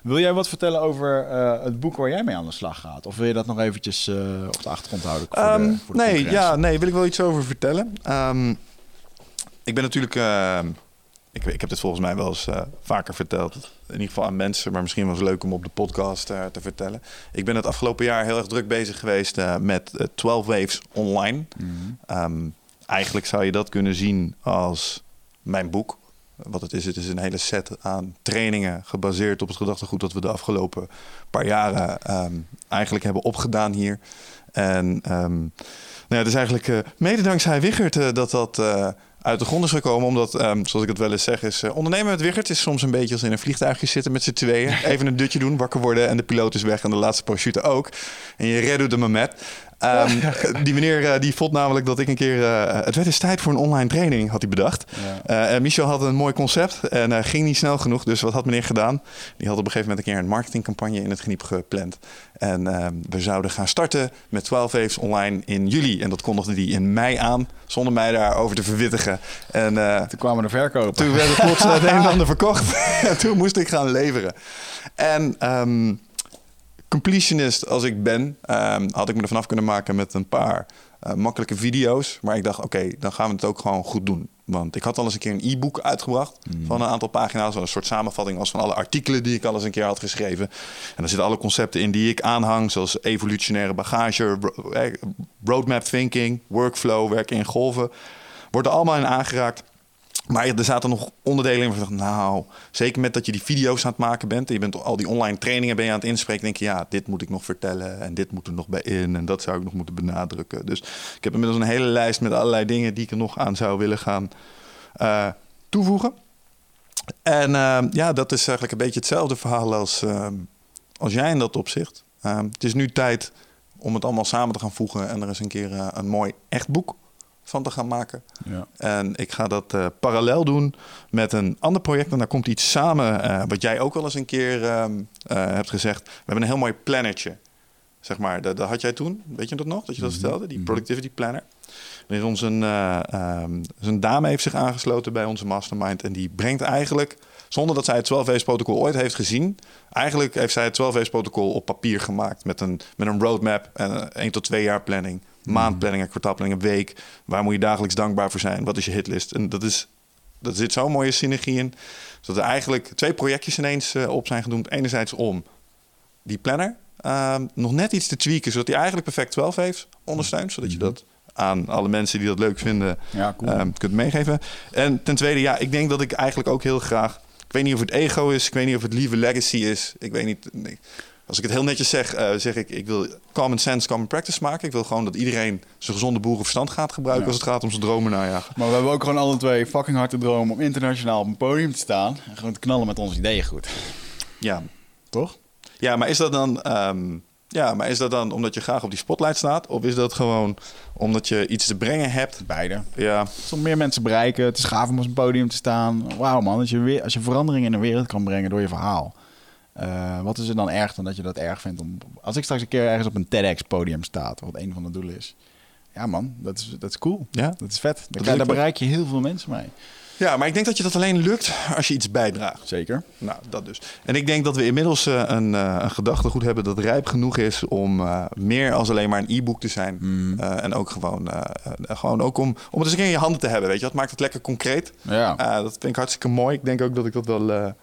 Wil jij wat vertellen over eh, het boek waar jij mee aan de slag gaat? Of wil je dat nog eventjes eh, op de achtergrond houden? Voor Ehm, de, voor de nee, ja, nee, wil ik wel iets over vertellen. Ehm, ik ben natuurlijk... ehm, ik, ik heb dit volgens mij wel eens eh, vaker verteld. In ieder geval aan mensen, maar misschien was het leuk om op de podcast te vertellen. Ik ben het afgelopen jaar heel erg druk bezig geweest met eh, 12 Waves online. Ehm, eigenlijk zou je dat kunnen zien als mijn boek. Wat het is, het is een hele set aan trainingen gebaseerd op het gedachtegoed dat we de afgelopen paar jaren ehm, eigenlijk hebben opgedaan hier. En ehm, nou ja, het is eigenlijk eh, mede dankzij Wichert eh, dat dat eh, uit de grond is gekomen. Omdat, ehm, zoals ik het wel eens zeg, is ondernemen met Wichert is soms een beetje als in een vliegtuigje zitten met z'n tweeën. Even een dutje doen, wakker worden en de piloot is weg en de laatste parachute ook. En je redde de met. Ehm, die meneer eh, die vond namelijk dat ik een keer... eh, het werd eens tijd voor een online training, had hij bedacht. Ja. Eh, en Michel had een mooi concept en ging niet snel genoeg. Dus wat had meneer gedaan? Die had op een gegeven moment een keer een marketingcampagne in het geniep gepland. En ehm, we zouden gaan starten met 12 Waves online in juli. En dat kondigde hij in mei aan, zonder mij daarover te verwittigen. En Toen kwamen de verkopen. toen werd het plots het een en ander verkocht. en toen moest ik gaan leveren. En ehm, completionist als ik ben, ehm, had ik me er vanaf kunnen maken met een paar eh, makkelijke video's. Maar ik dacht, oké, dan gaan we het ook gewoon goed doen. Want ik had al eens een keer een e-book uitgebracht van een aantal pagina's. Wat een soort samenvatting was van alle artikelen die ik al eens een keer had geschreven. En daar zitten alle concepten in die ik aanhang, zoals evolutionaire bagage, eh, roadmap thinking, workflow, werken in golven. Wordt er allemaal in aangeraakt. Maar er zaten nog onderdelen in waar ik dacht, nou, zeker met dat je die video's aan het maken bent. En je bent al die online trainingen ben je aan het inspreken. denk je, ja, dit moet ik nog vertellen en dit moet er nog bij in. En dat zou ik nog moeten benadrukken. Dus ik heb inmiddels een hele lijst met allerlei dingen die ik er nog aan zou willen gaan eh, toevoegen. En eh, ja, dat is eigenlijk een beetje hetzelfde verhaal als, eh, als jij in dat opzicht. Het is nu tijd om het allemaal samen te gaan voegen en er eens een keer een mooi echt boek van te gaan maken. Ja. En ik ga dat eh, parallel doen met een ander project. En daar komt iets samen, eh, wat jij ook al eens een keer ehm, eh, hebt gezegd. We hebben een heel mooi plannertje. Zeg maar, dat, dat had jij toen, weet je dat nog? Dat je dat vertelde, die productivity planner. Er is ons een, dus een dame heeft zich aangesloten bij onze mastermind. En die brengt eigenlijk, zonder dat zij het 12 protocol ooit heeft gezien... eigenlijk heeft zij het 12 protocol op papier gemaakt... met een, met een roadmap en een 1 tot 2 jaar planning. Maandplanning, een kwartaalplanning, een week. Waar moet je dagelijks dankbaar voor zijn? Wat is je hitlist? En dat is... Dat zit zo'n mooie synergie in. Zodat er eigenlijk twee projectjes ineens eh, op zijn genoemd. Enerzijds om die planner ehm, nog net iets te tweaken, zodat hij eigenlijk perfect 12 heeft ondersteunt. Zodat je dat aan alle mensen die dat leuk vinden Ja, cool. ehm, kunt meegeven. En ten tweede, ja, ik denk dat ik eigenlijk ook heel graag. Ik weet niet of het ego is, ik weet niet of het lieve legacy is. Ik weet niet. nee. Als ik het heel netjes zeg, eh, zeg ik: ik wil common sense, common practice maken. Ik wil gewoon dat iedereen zijn gezonde boerenverstand gaat gebruiken Ja. als het gaat om zijn dromen najagen. Maar we hebben ook gewoon alle twee fucking hard te dromen om internationaal op een podium te staan. En gewoon te knallen met onze ideeën goed. Ja, Toch? Ja, maar is dat dan, ehm, ja, maar is dat dan omdat je graag op die spotlight staat? Of is dat gewoon omdat je iets te brengen hebt? Beide. Ja, Soms meer mensen bereiken. Het is gaaf om op een podium te staan. Wauw man, als je, weer, als je verandering in de wereld kan brengen door je verhaal. Eh, wat is er dan erg dan dat je dat erg vindt? Om, als ik straks een keer ergens op een TEDx-podium sta, wat een van de doelen is. Ja man, dat is, dat is cool. Ja? Dat is vet. Kan- ik daar bereik je heel veel mensen mee. ja, maar ik denk dat je dat alleen lukt als je iets bijdraagt. Zeker. Nou, dat dus. En ik denk dat we inmiddels eh, een, eh, een gedachtegoed hebben dat rijp genoeg is om meer als alleen maar een e-book te zijn. Eh, en ook gewoon, gewoon ook om, om het eens in je handen te hebben. Weet je, dat maakt het lekker concreet. Ja. Dat vind ik hartstikke mooi. Ik denk ook dat ik dat wel,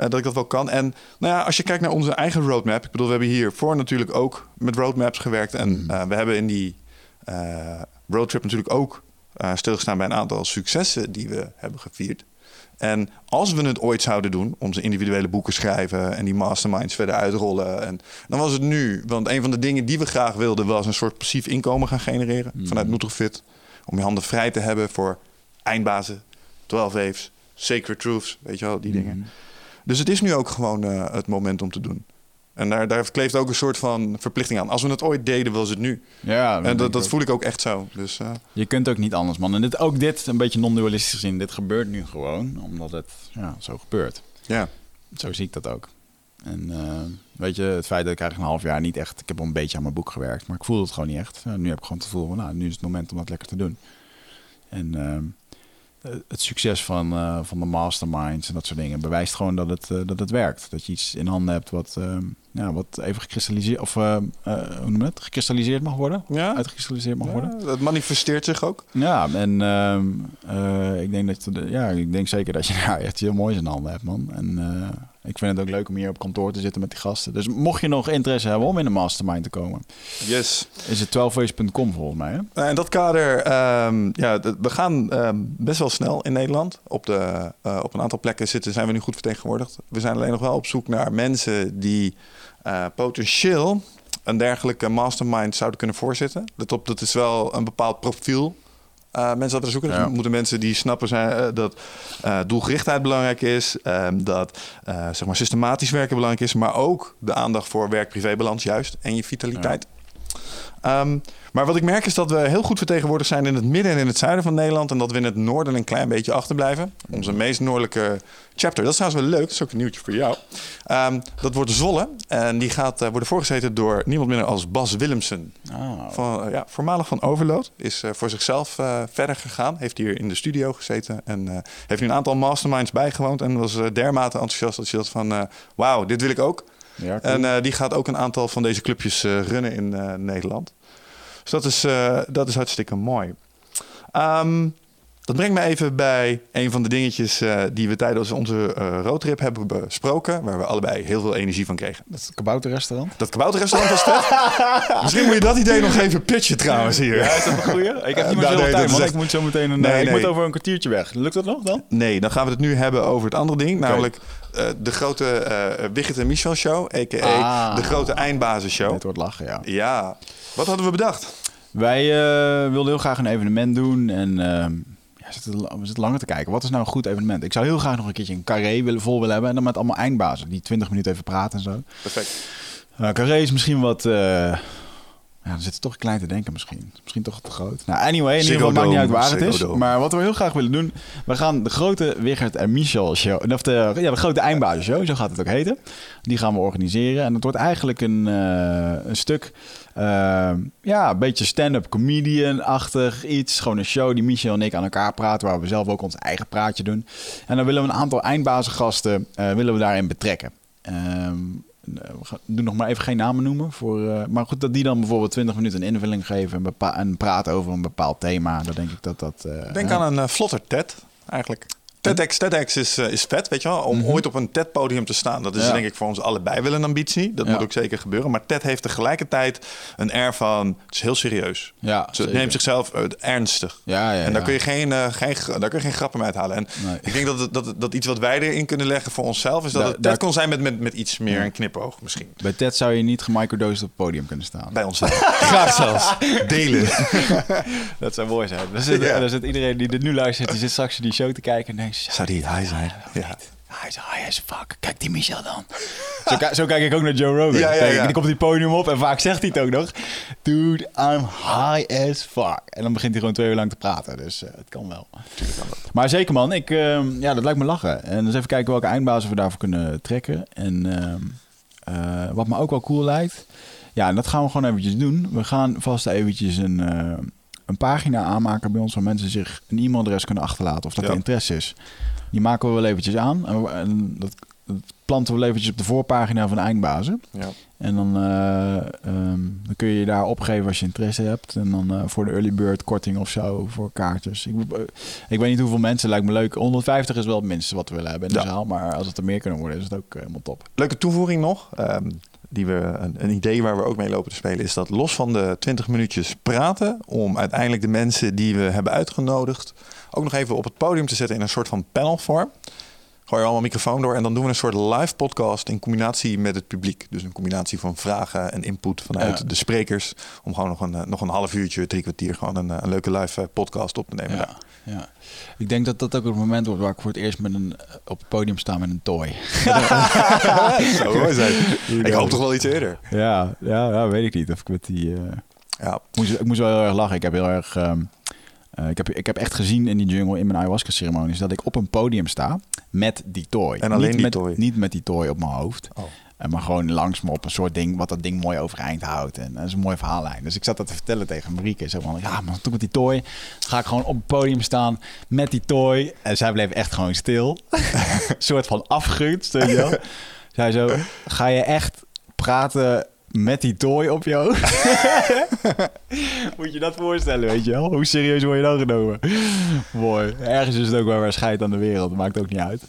eh, dat ik dat wel kan. En nou ja, als je kijkt naar onze eigen roadmap. Ik bedoel, we hebben hiervoor natuurlijk ook met roadmaps gewerkt. En Mhm. eh, we hebben in die eh, roadtrip natuurlijk ook stilgestaan bij een aantal successen die we hebben gevierd. En als we het ooit zouden doen, onze individuele boeken schrijven en die masterminds verder uitrollen, en, dan was het nu. Want een van de dingen die we graag wilden was een soort passief inkomen gaan genereren vanuit Nutrofit. Om je handen vrij te hebben voor eindbazen, 12 waves, sacred truths, weet je wel, die dingen. Dus het is nu ook gewoon eh, het moment om te doen. En daar, daar kleeft ook een soort van verplichting aan. Als we het ooit deden, was het nu. Ja, En dat, dat voel ik ook echt zo. Dus eh, Je kunt ook niet anders, man. En dit, ook dit, een beetje non-dualistisch gezien, dit gebeurt nu gewoon, omdat het ja, zo gebeurt. ja. Zo zie ik dat ook. En eh, weet je, het feit dat ik eigenlijk een half jaar niet echt... Ik heb wel een beetje aan mijn boek gewerkt, maar ik voelde het gewoon niet echt. Nu heb ik gewoon het gevoel van, nou, nu is het moment om dat lekker te doen. En ehm, eh, het succes van, eh, van de masterminds en dat soort dingen bewijst gewoon dat het, eh, dat het werkt. Dat je iets in handen hebt wat, ehm, ja, wat even gekristalliseerd, of eh, eh, hoe noem het? Gekristalliseerd mag worden. Ja. Uitgekristalliseerd mag worden. Ja, het manifesteert zich ook. Ja, en ehm, eh, ik denk dat je- ja, ik denk zeker dat je daar echt heel moois in handen hebt, man. En ik vind het ook leuk om hier op kantoor te zitten met die gasten. Dus mocht je nog interesse hebben om in een mastermind te komen, Yes. is het 12ways.com volgens mij. Hè? Nou, in dat kader, ehm, ja, we gaan ehm, best wel snel in Nederland. Op, de, op een aantal plekken zitten, zijn we nu goed vertegenwoordigd. We zijn alleen nog wel op zoek naar mensen die eh, potentieel een dergelijke mastermind zouden kunnen voorzitten. Let op, dat is wel een bepaald profiel. eh, mensen dat we zoeken. Dus Ja. moeten mensen die snappen zijn, eh, dat doelgerichtheid belangrijk is. ehm, dat zeg maar systematisch werken belangrijk is. Maar ook de aandacht voor werk-privé-balans juist. En je vitaliteit. Ehm, maar wat ik merk is dat we heel goed vertegenwoordigd zijn in het midden en in het zuiden van Nederland. En dat we in het noorden een klein beetje achterblijven. Onze meest noordelijke chapter, dat is trouwens wel leuk, dat is ook een nieuwtje voor jou. Ehm, dat wordt Zwolle. En die gaat eh, worden voorgezeten door niemand minder als Bas Willemsen. Ah, Van, eh, ja, voormalig van Overload. Is eh, voor zichzelf verder gegaan. Heeft hier in de studio gezeten. En heeft nu een aantal masterminds bijgewoond. En was dermate enthousiast dat je dat van... Wauw, dit wil ik ook. En eh, die gaat ook een aantal van deze clubjes eh, runnen in eh, Nederland. Dus dat is, dat is hartstikke mooi. Ehm, dat brengt me even bij een van de dingetjes eh, die we tijdens onze eh, roadtrip hebben besproken. Waar we allebei heel veel energie van kregen. dat is het kabouterrestaurant. Dat kabouterrestaurant was dat. Misschien moet je dat idee nog even pitchen trouwens hier. Ja, is dat een goeie? Ik heb niet meer Nou, zoveel nee, tijd, echt- Ik moet zo meteen een... Nee, eh, ik nee. moet over een kwartiertje weg. Lukt dat nog dan? Nee, dan gaan we het nu hebben over het andere ding. Namelijk eh, de grote eh Wigget en Michel show. A.k.a. Ah. de grote eindbazen show. Het wordt lachen, ja. Ja, wat hadden we bedacht? Wij eh, wilden heel graag een evenement doen en ehm, we zitten, langer te kijken. Wat is nou een goed evenement? Ik zou heel graag nog een keertje een carré willen, vol willen hebben en dan met allemaal eindbazen die 20 minuten even praten en zo. Perfect. Nou, carré is misschien wat... eh, ja, dan zit het toch klein te denken misschien. Misschien toch te groot. Nou, anyway, in ieder geval maakt niet uit waar het is. Maar wat we heel graag willen doen... We gaan de grote Wigert en Michel show... Of de, ja, de grote eindbazen show, zo gaat het ook heten. Die gaan we organiseren. En het wordt eigenlijk een, eh, een stuk... eh, ja, een beetje stand-up comedian-achtig iets. Gewoon een show die Michel en ik aan elkaar praten... waar we zelf ook ons eigen praatje doen. En dan willen we een aantal eindbazengasten... eh, willen we daarin betrekken. Ehm, we gaan- doen nog maar even geen namen noemen. Voor, eh, maar goed, dat die dan bijvoorbeeld 20 minuten een invulling geven en, en praten over een bepaald thema. Dan denk ik dat dat. eh, Denk aan een eh, vlotter TED, eigenlijk. TEDx, TEDx is, eh, is vet, weet je wel. Om ooit op een TED-podium te staan. Dat is Ja. denk ik voor ons allebei wel een ambitie. Dat Ja. moet ook zeker gebeuren. Maar TED heeft tegelijkertijd een air van... Het is heel serieus. Ja, neemt zichzelf eh, ernstig. Ja, ja, en daar kun, je geen, eh, geen, daar kun je geen grappen mee uithalen. En Nee. ik denk dat, dat, dat iets wat wij erin kunnen leggen voor onszelf... is dat Daar- het daar- TED kon zijn met, met, met iets meer een knipoog misschien. Bij Ted zou je niet gemicrodosed op het podium kunnen staan. Bij onszelf. Graag zelfs. Delen. Dat zou mooi zijn. Dan zit, dan zit iedereen die dit nu luistert, die zit straks die show te kijken en denkt... Zou die high zijn? Ja. Hij is high as fuck. Kijk die Michel dan. Zo, zo kijk ik ook naar Joe Rogan. Ja, ja, ja. Die komt op die podium op en vaak zegt hij het ook nog. Dude, I'm high as fuck. En dan begint hij gewoon twee uur lang te praten. Dus eh, het kan wel. Maar zeker man, ik, ehm, ja, dat lijkt me lachen. En dus even kijken welke eindbazen we daarvoor kunnen trekken. En ehm, eh, wat me ook wel cool lijkt. Ja, en dat gaan we gewoon eventjes doen. We gaan vast eventjes een, eh, een pagina aanmaken bij ons... waar mensen zich een e-mailadres kunnen achterlaten of dat Ja. er interesse is. Die maken we wel eventjes aan. En, we- en dat, planten we eventjes op de voorpagina van Eindbazen. Ja. En dan, eh, ehm, dan kun je je daar opgeven als je interesse hebt. En dan eh, voor de early bird korting of zo voor kaartjes. Ik, eh, ik weet niet hoeveel mensen, lijkt me leuk. 150 is wel het minste wat we willen hebben in de Ja. zaal. Maar als het er meer kunnen worden, is het ook helemaal top. Leuke toevoeging nog. ehm, die we, een, een idee waar we ook mee lopen te spelen is dat los van de 20 minuutjes praten, om uiteindelijk de mensen die we hebben uitgenodigd ook nog even op het podium te zetten in een soort van panelvorm. Gooi je allemaal microfoon door en dan doen we een soort live podcast in combinatie met het publiek. Dus een combinatie van vragen en input vanuit Ja. de sprekers. Om gewoon nog een, eh, nog een half uurtje, drie kwartier gewoon een, eh, een leuke live eh, podcast op te nemen. Ja, ja. Ik denk dat dat ook het moment wordt waar ik voor het eerst met een, op het podium sta met een toy. Zou mooi zijn. Ik hoop toch wel iets eerder. Ja, ja, ja, weet ik niet. Of ik met die. Ja, ik, moest, ik moest wel heel erg lachen. Ik heb heel erg. ehm, eh, ik, heb, ik heb echt gezien in die jungle, in mijn ayahuasca-ceremonies, dat ik op een podium sta met die toy. En alleen niet die met? Niet met die toy op mijn hoofd. Oh. En maar gewoon langs me op een soort ding, wat dat ding mooi overeind houdt. En dat is een mooie verhaallijn. Dus ik zat dat te vertellen tegen Marieke. Zo van, ja, maar toen met die toy ga ik gewoon op het podium staan met die toy. En zij bleef echt gewoon stil. een soort van afgunst, weet je wel. Zij zo, ga je echt praten met die toy op je hoofd? Moet je dat voorstellen, weet je wel? Hoe serieus word je dan genomen? Mooi. Ergens is het ook wel weer scheid aan de wereld. Maakt ook niet uit.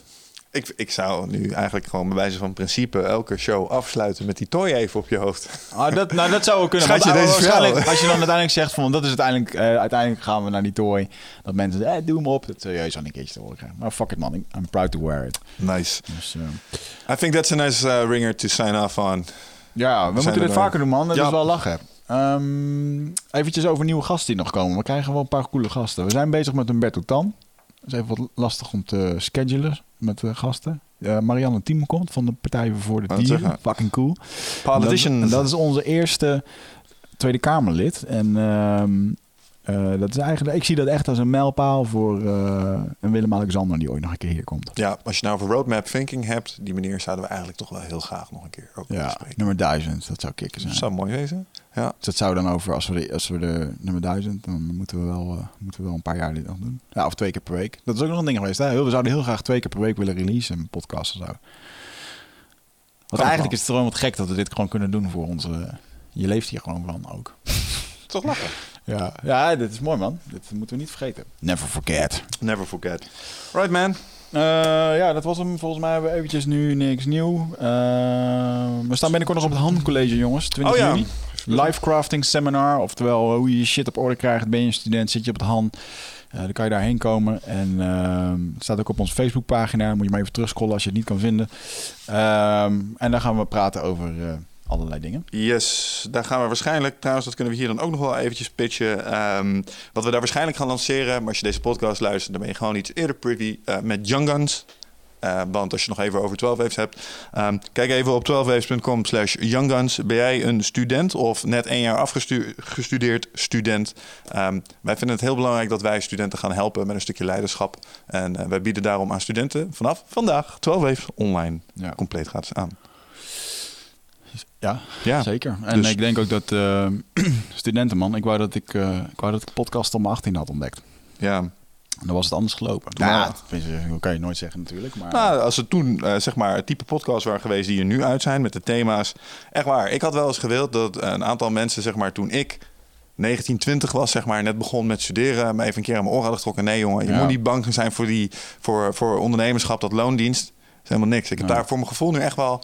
Ik, ik zou nu eigenlijk gewoon bij wijze van principe elke show afsluiten met die toy even op je hoofd. Ah, dat, nou, dat zou wel kunnen. Schatje, want, deze waarschijnlijk, als je dan uiteindelijk zegt van dat is uiteindelijk, eh, uiteindelijk gaan we naar die toy. Dat mensen zeggen, eh, doe hem op. Dat heus al een keertje te horen krijgen. Maar fuck it man, I'm proud to wear it. Nice. Dus, eh, I think that's a nice uh, ringer to sign off on. Ja, we moeten dit weer. vaker doen man. Dat Ja. is wel lachen. Ehm eventjes over nieuwe gasten die nog komen. We krijgen wel een paar coole gasten. We zijn bezig met Humberto Tan. Dat is even wat lastig om te schedulen met eh, gasten. Eh, Marianne Thiem komt van de Partij voor de Dieren. zeggen. Fucking cool. Politicians. En dat, dat is onze eerste Tweede Kamerlid. En ehm, eh, dat is eigenlijk, ik zie dat echt als een mijlpaal voor eh, een Willem-Alexander die ooit nog een keer hier komt. Ja, als je nou over roadmap thinking hebt, die meneer zouden we eigenlijk toch wel heel graag nog een keer ook Ja, spreken. nummer 1000, dat zou kicken zijn. Dat zou mooi wezen. Ja. Dus dat zou dan over, als we, de, als we de nummer 1000, dan moeten we, wel, eh, moeten we wel een paar jaar dit nog doen. Ja, of twee keer per week. Dat is ook nog een ding geweest. Hè? We zouden heel graag twee keer per week willen releasen, een podcast of zo. Want eigenlijk is het gewoon wat gek dat we dit gewoon kunnen doen voor onze... Je leeft hier gewoon van ook. Toch lachen. Ja, ja, dit is mooi man. Dit moeten we niet vergeten. Never forget. Never forget. Right man. Eh, ja, dat was hem. Volgens mij hebben we eventjes nu niks nieuw. Eh, we staan binnenkort nog op het handcollege, jongens. 20 Oh ja. juni. Live crafting seminar. Oftewel, hoe je je shit op orde krijgt. Ben je een student, zit je op het hand. Eh, dan kan je daarheen komen. En ehm, het staat ook op onze Facebookpagina. Moet je maar even terugscrollen als je het niet kan vinden. Ehm, en daar gaan we praten over allerlei dingen. Yes, daar gaan we waarschijnlijk, trouwens, dat kunnen we hier dan ook nog wel eventjes pitchen. Ehm, wat we daar waarschijnlijk gaan lanceren, maar als je deze podcast luistert, dan ben je gewoon iets eerder privy eh, met Young Guns. Eh, want als je nog even over 12 waves hebt, ehm, kijk even op 12waves.com slash youngguns. Ben jij een student of net één jaar afgestudeerd student? Ehm, wij vinden het heel belangrijk dat wij studenten gaan helpen met een stukje leiderschap. En eh, wij bieden daarom aan studenten vanaf vandaag 12 waves online Ja, compleet gratis aan. Ja Ja, zeker. En dus- ik denk ook dat eh, studenten, man. Ik wou dat ik, eh, ik wou dat ik podcast om mijn 18 had ontdekt. ja. En dan was het anders gelopen. Ja, dat kan je nooit zeggen natuurlijk. Maar Nou, als het toen eh, zeg maar het type podcast waren geweest die er nu uit zijn met de thema's. Echt waar. Ik had wel eens gewild dat een aantal mensen, zeg maar, toen ik 19, 20 was, zeg maar, net begon met studeren, me even een keer aan mijn oor hadden getrokken. Nee, jongen, je Ja. moet niet bang zijn voor, die, voor, voor ondernemerschap, dat loondienst. Dat is helemaal niks. Ik heb Ja. daar voor mijn gevoel nu echt wel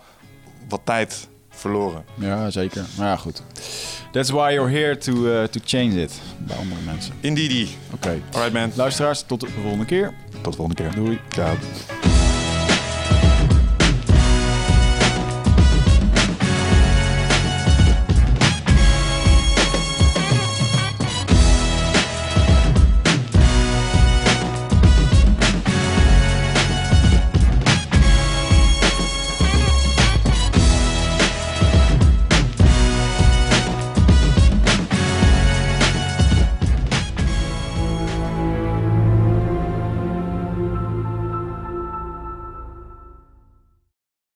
wat tijd verloren. Ja, zeker. Maar ja, goed. That's why you're here to, eh, to change it. Bij andere mensen. Indeedy. Oké. Alright man. Luisteraars, tot de volgende keer. Tot de volgende keer. Doei. Ciao.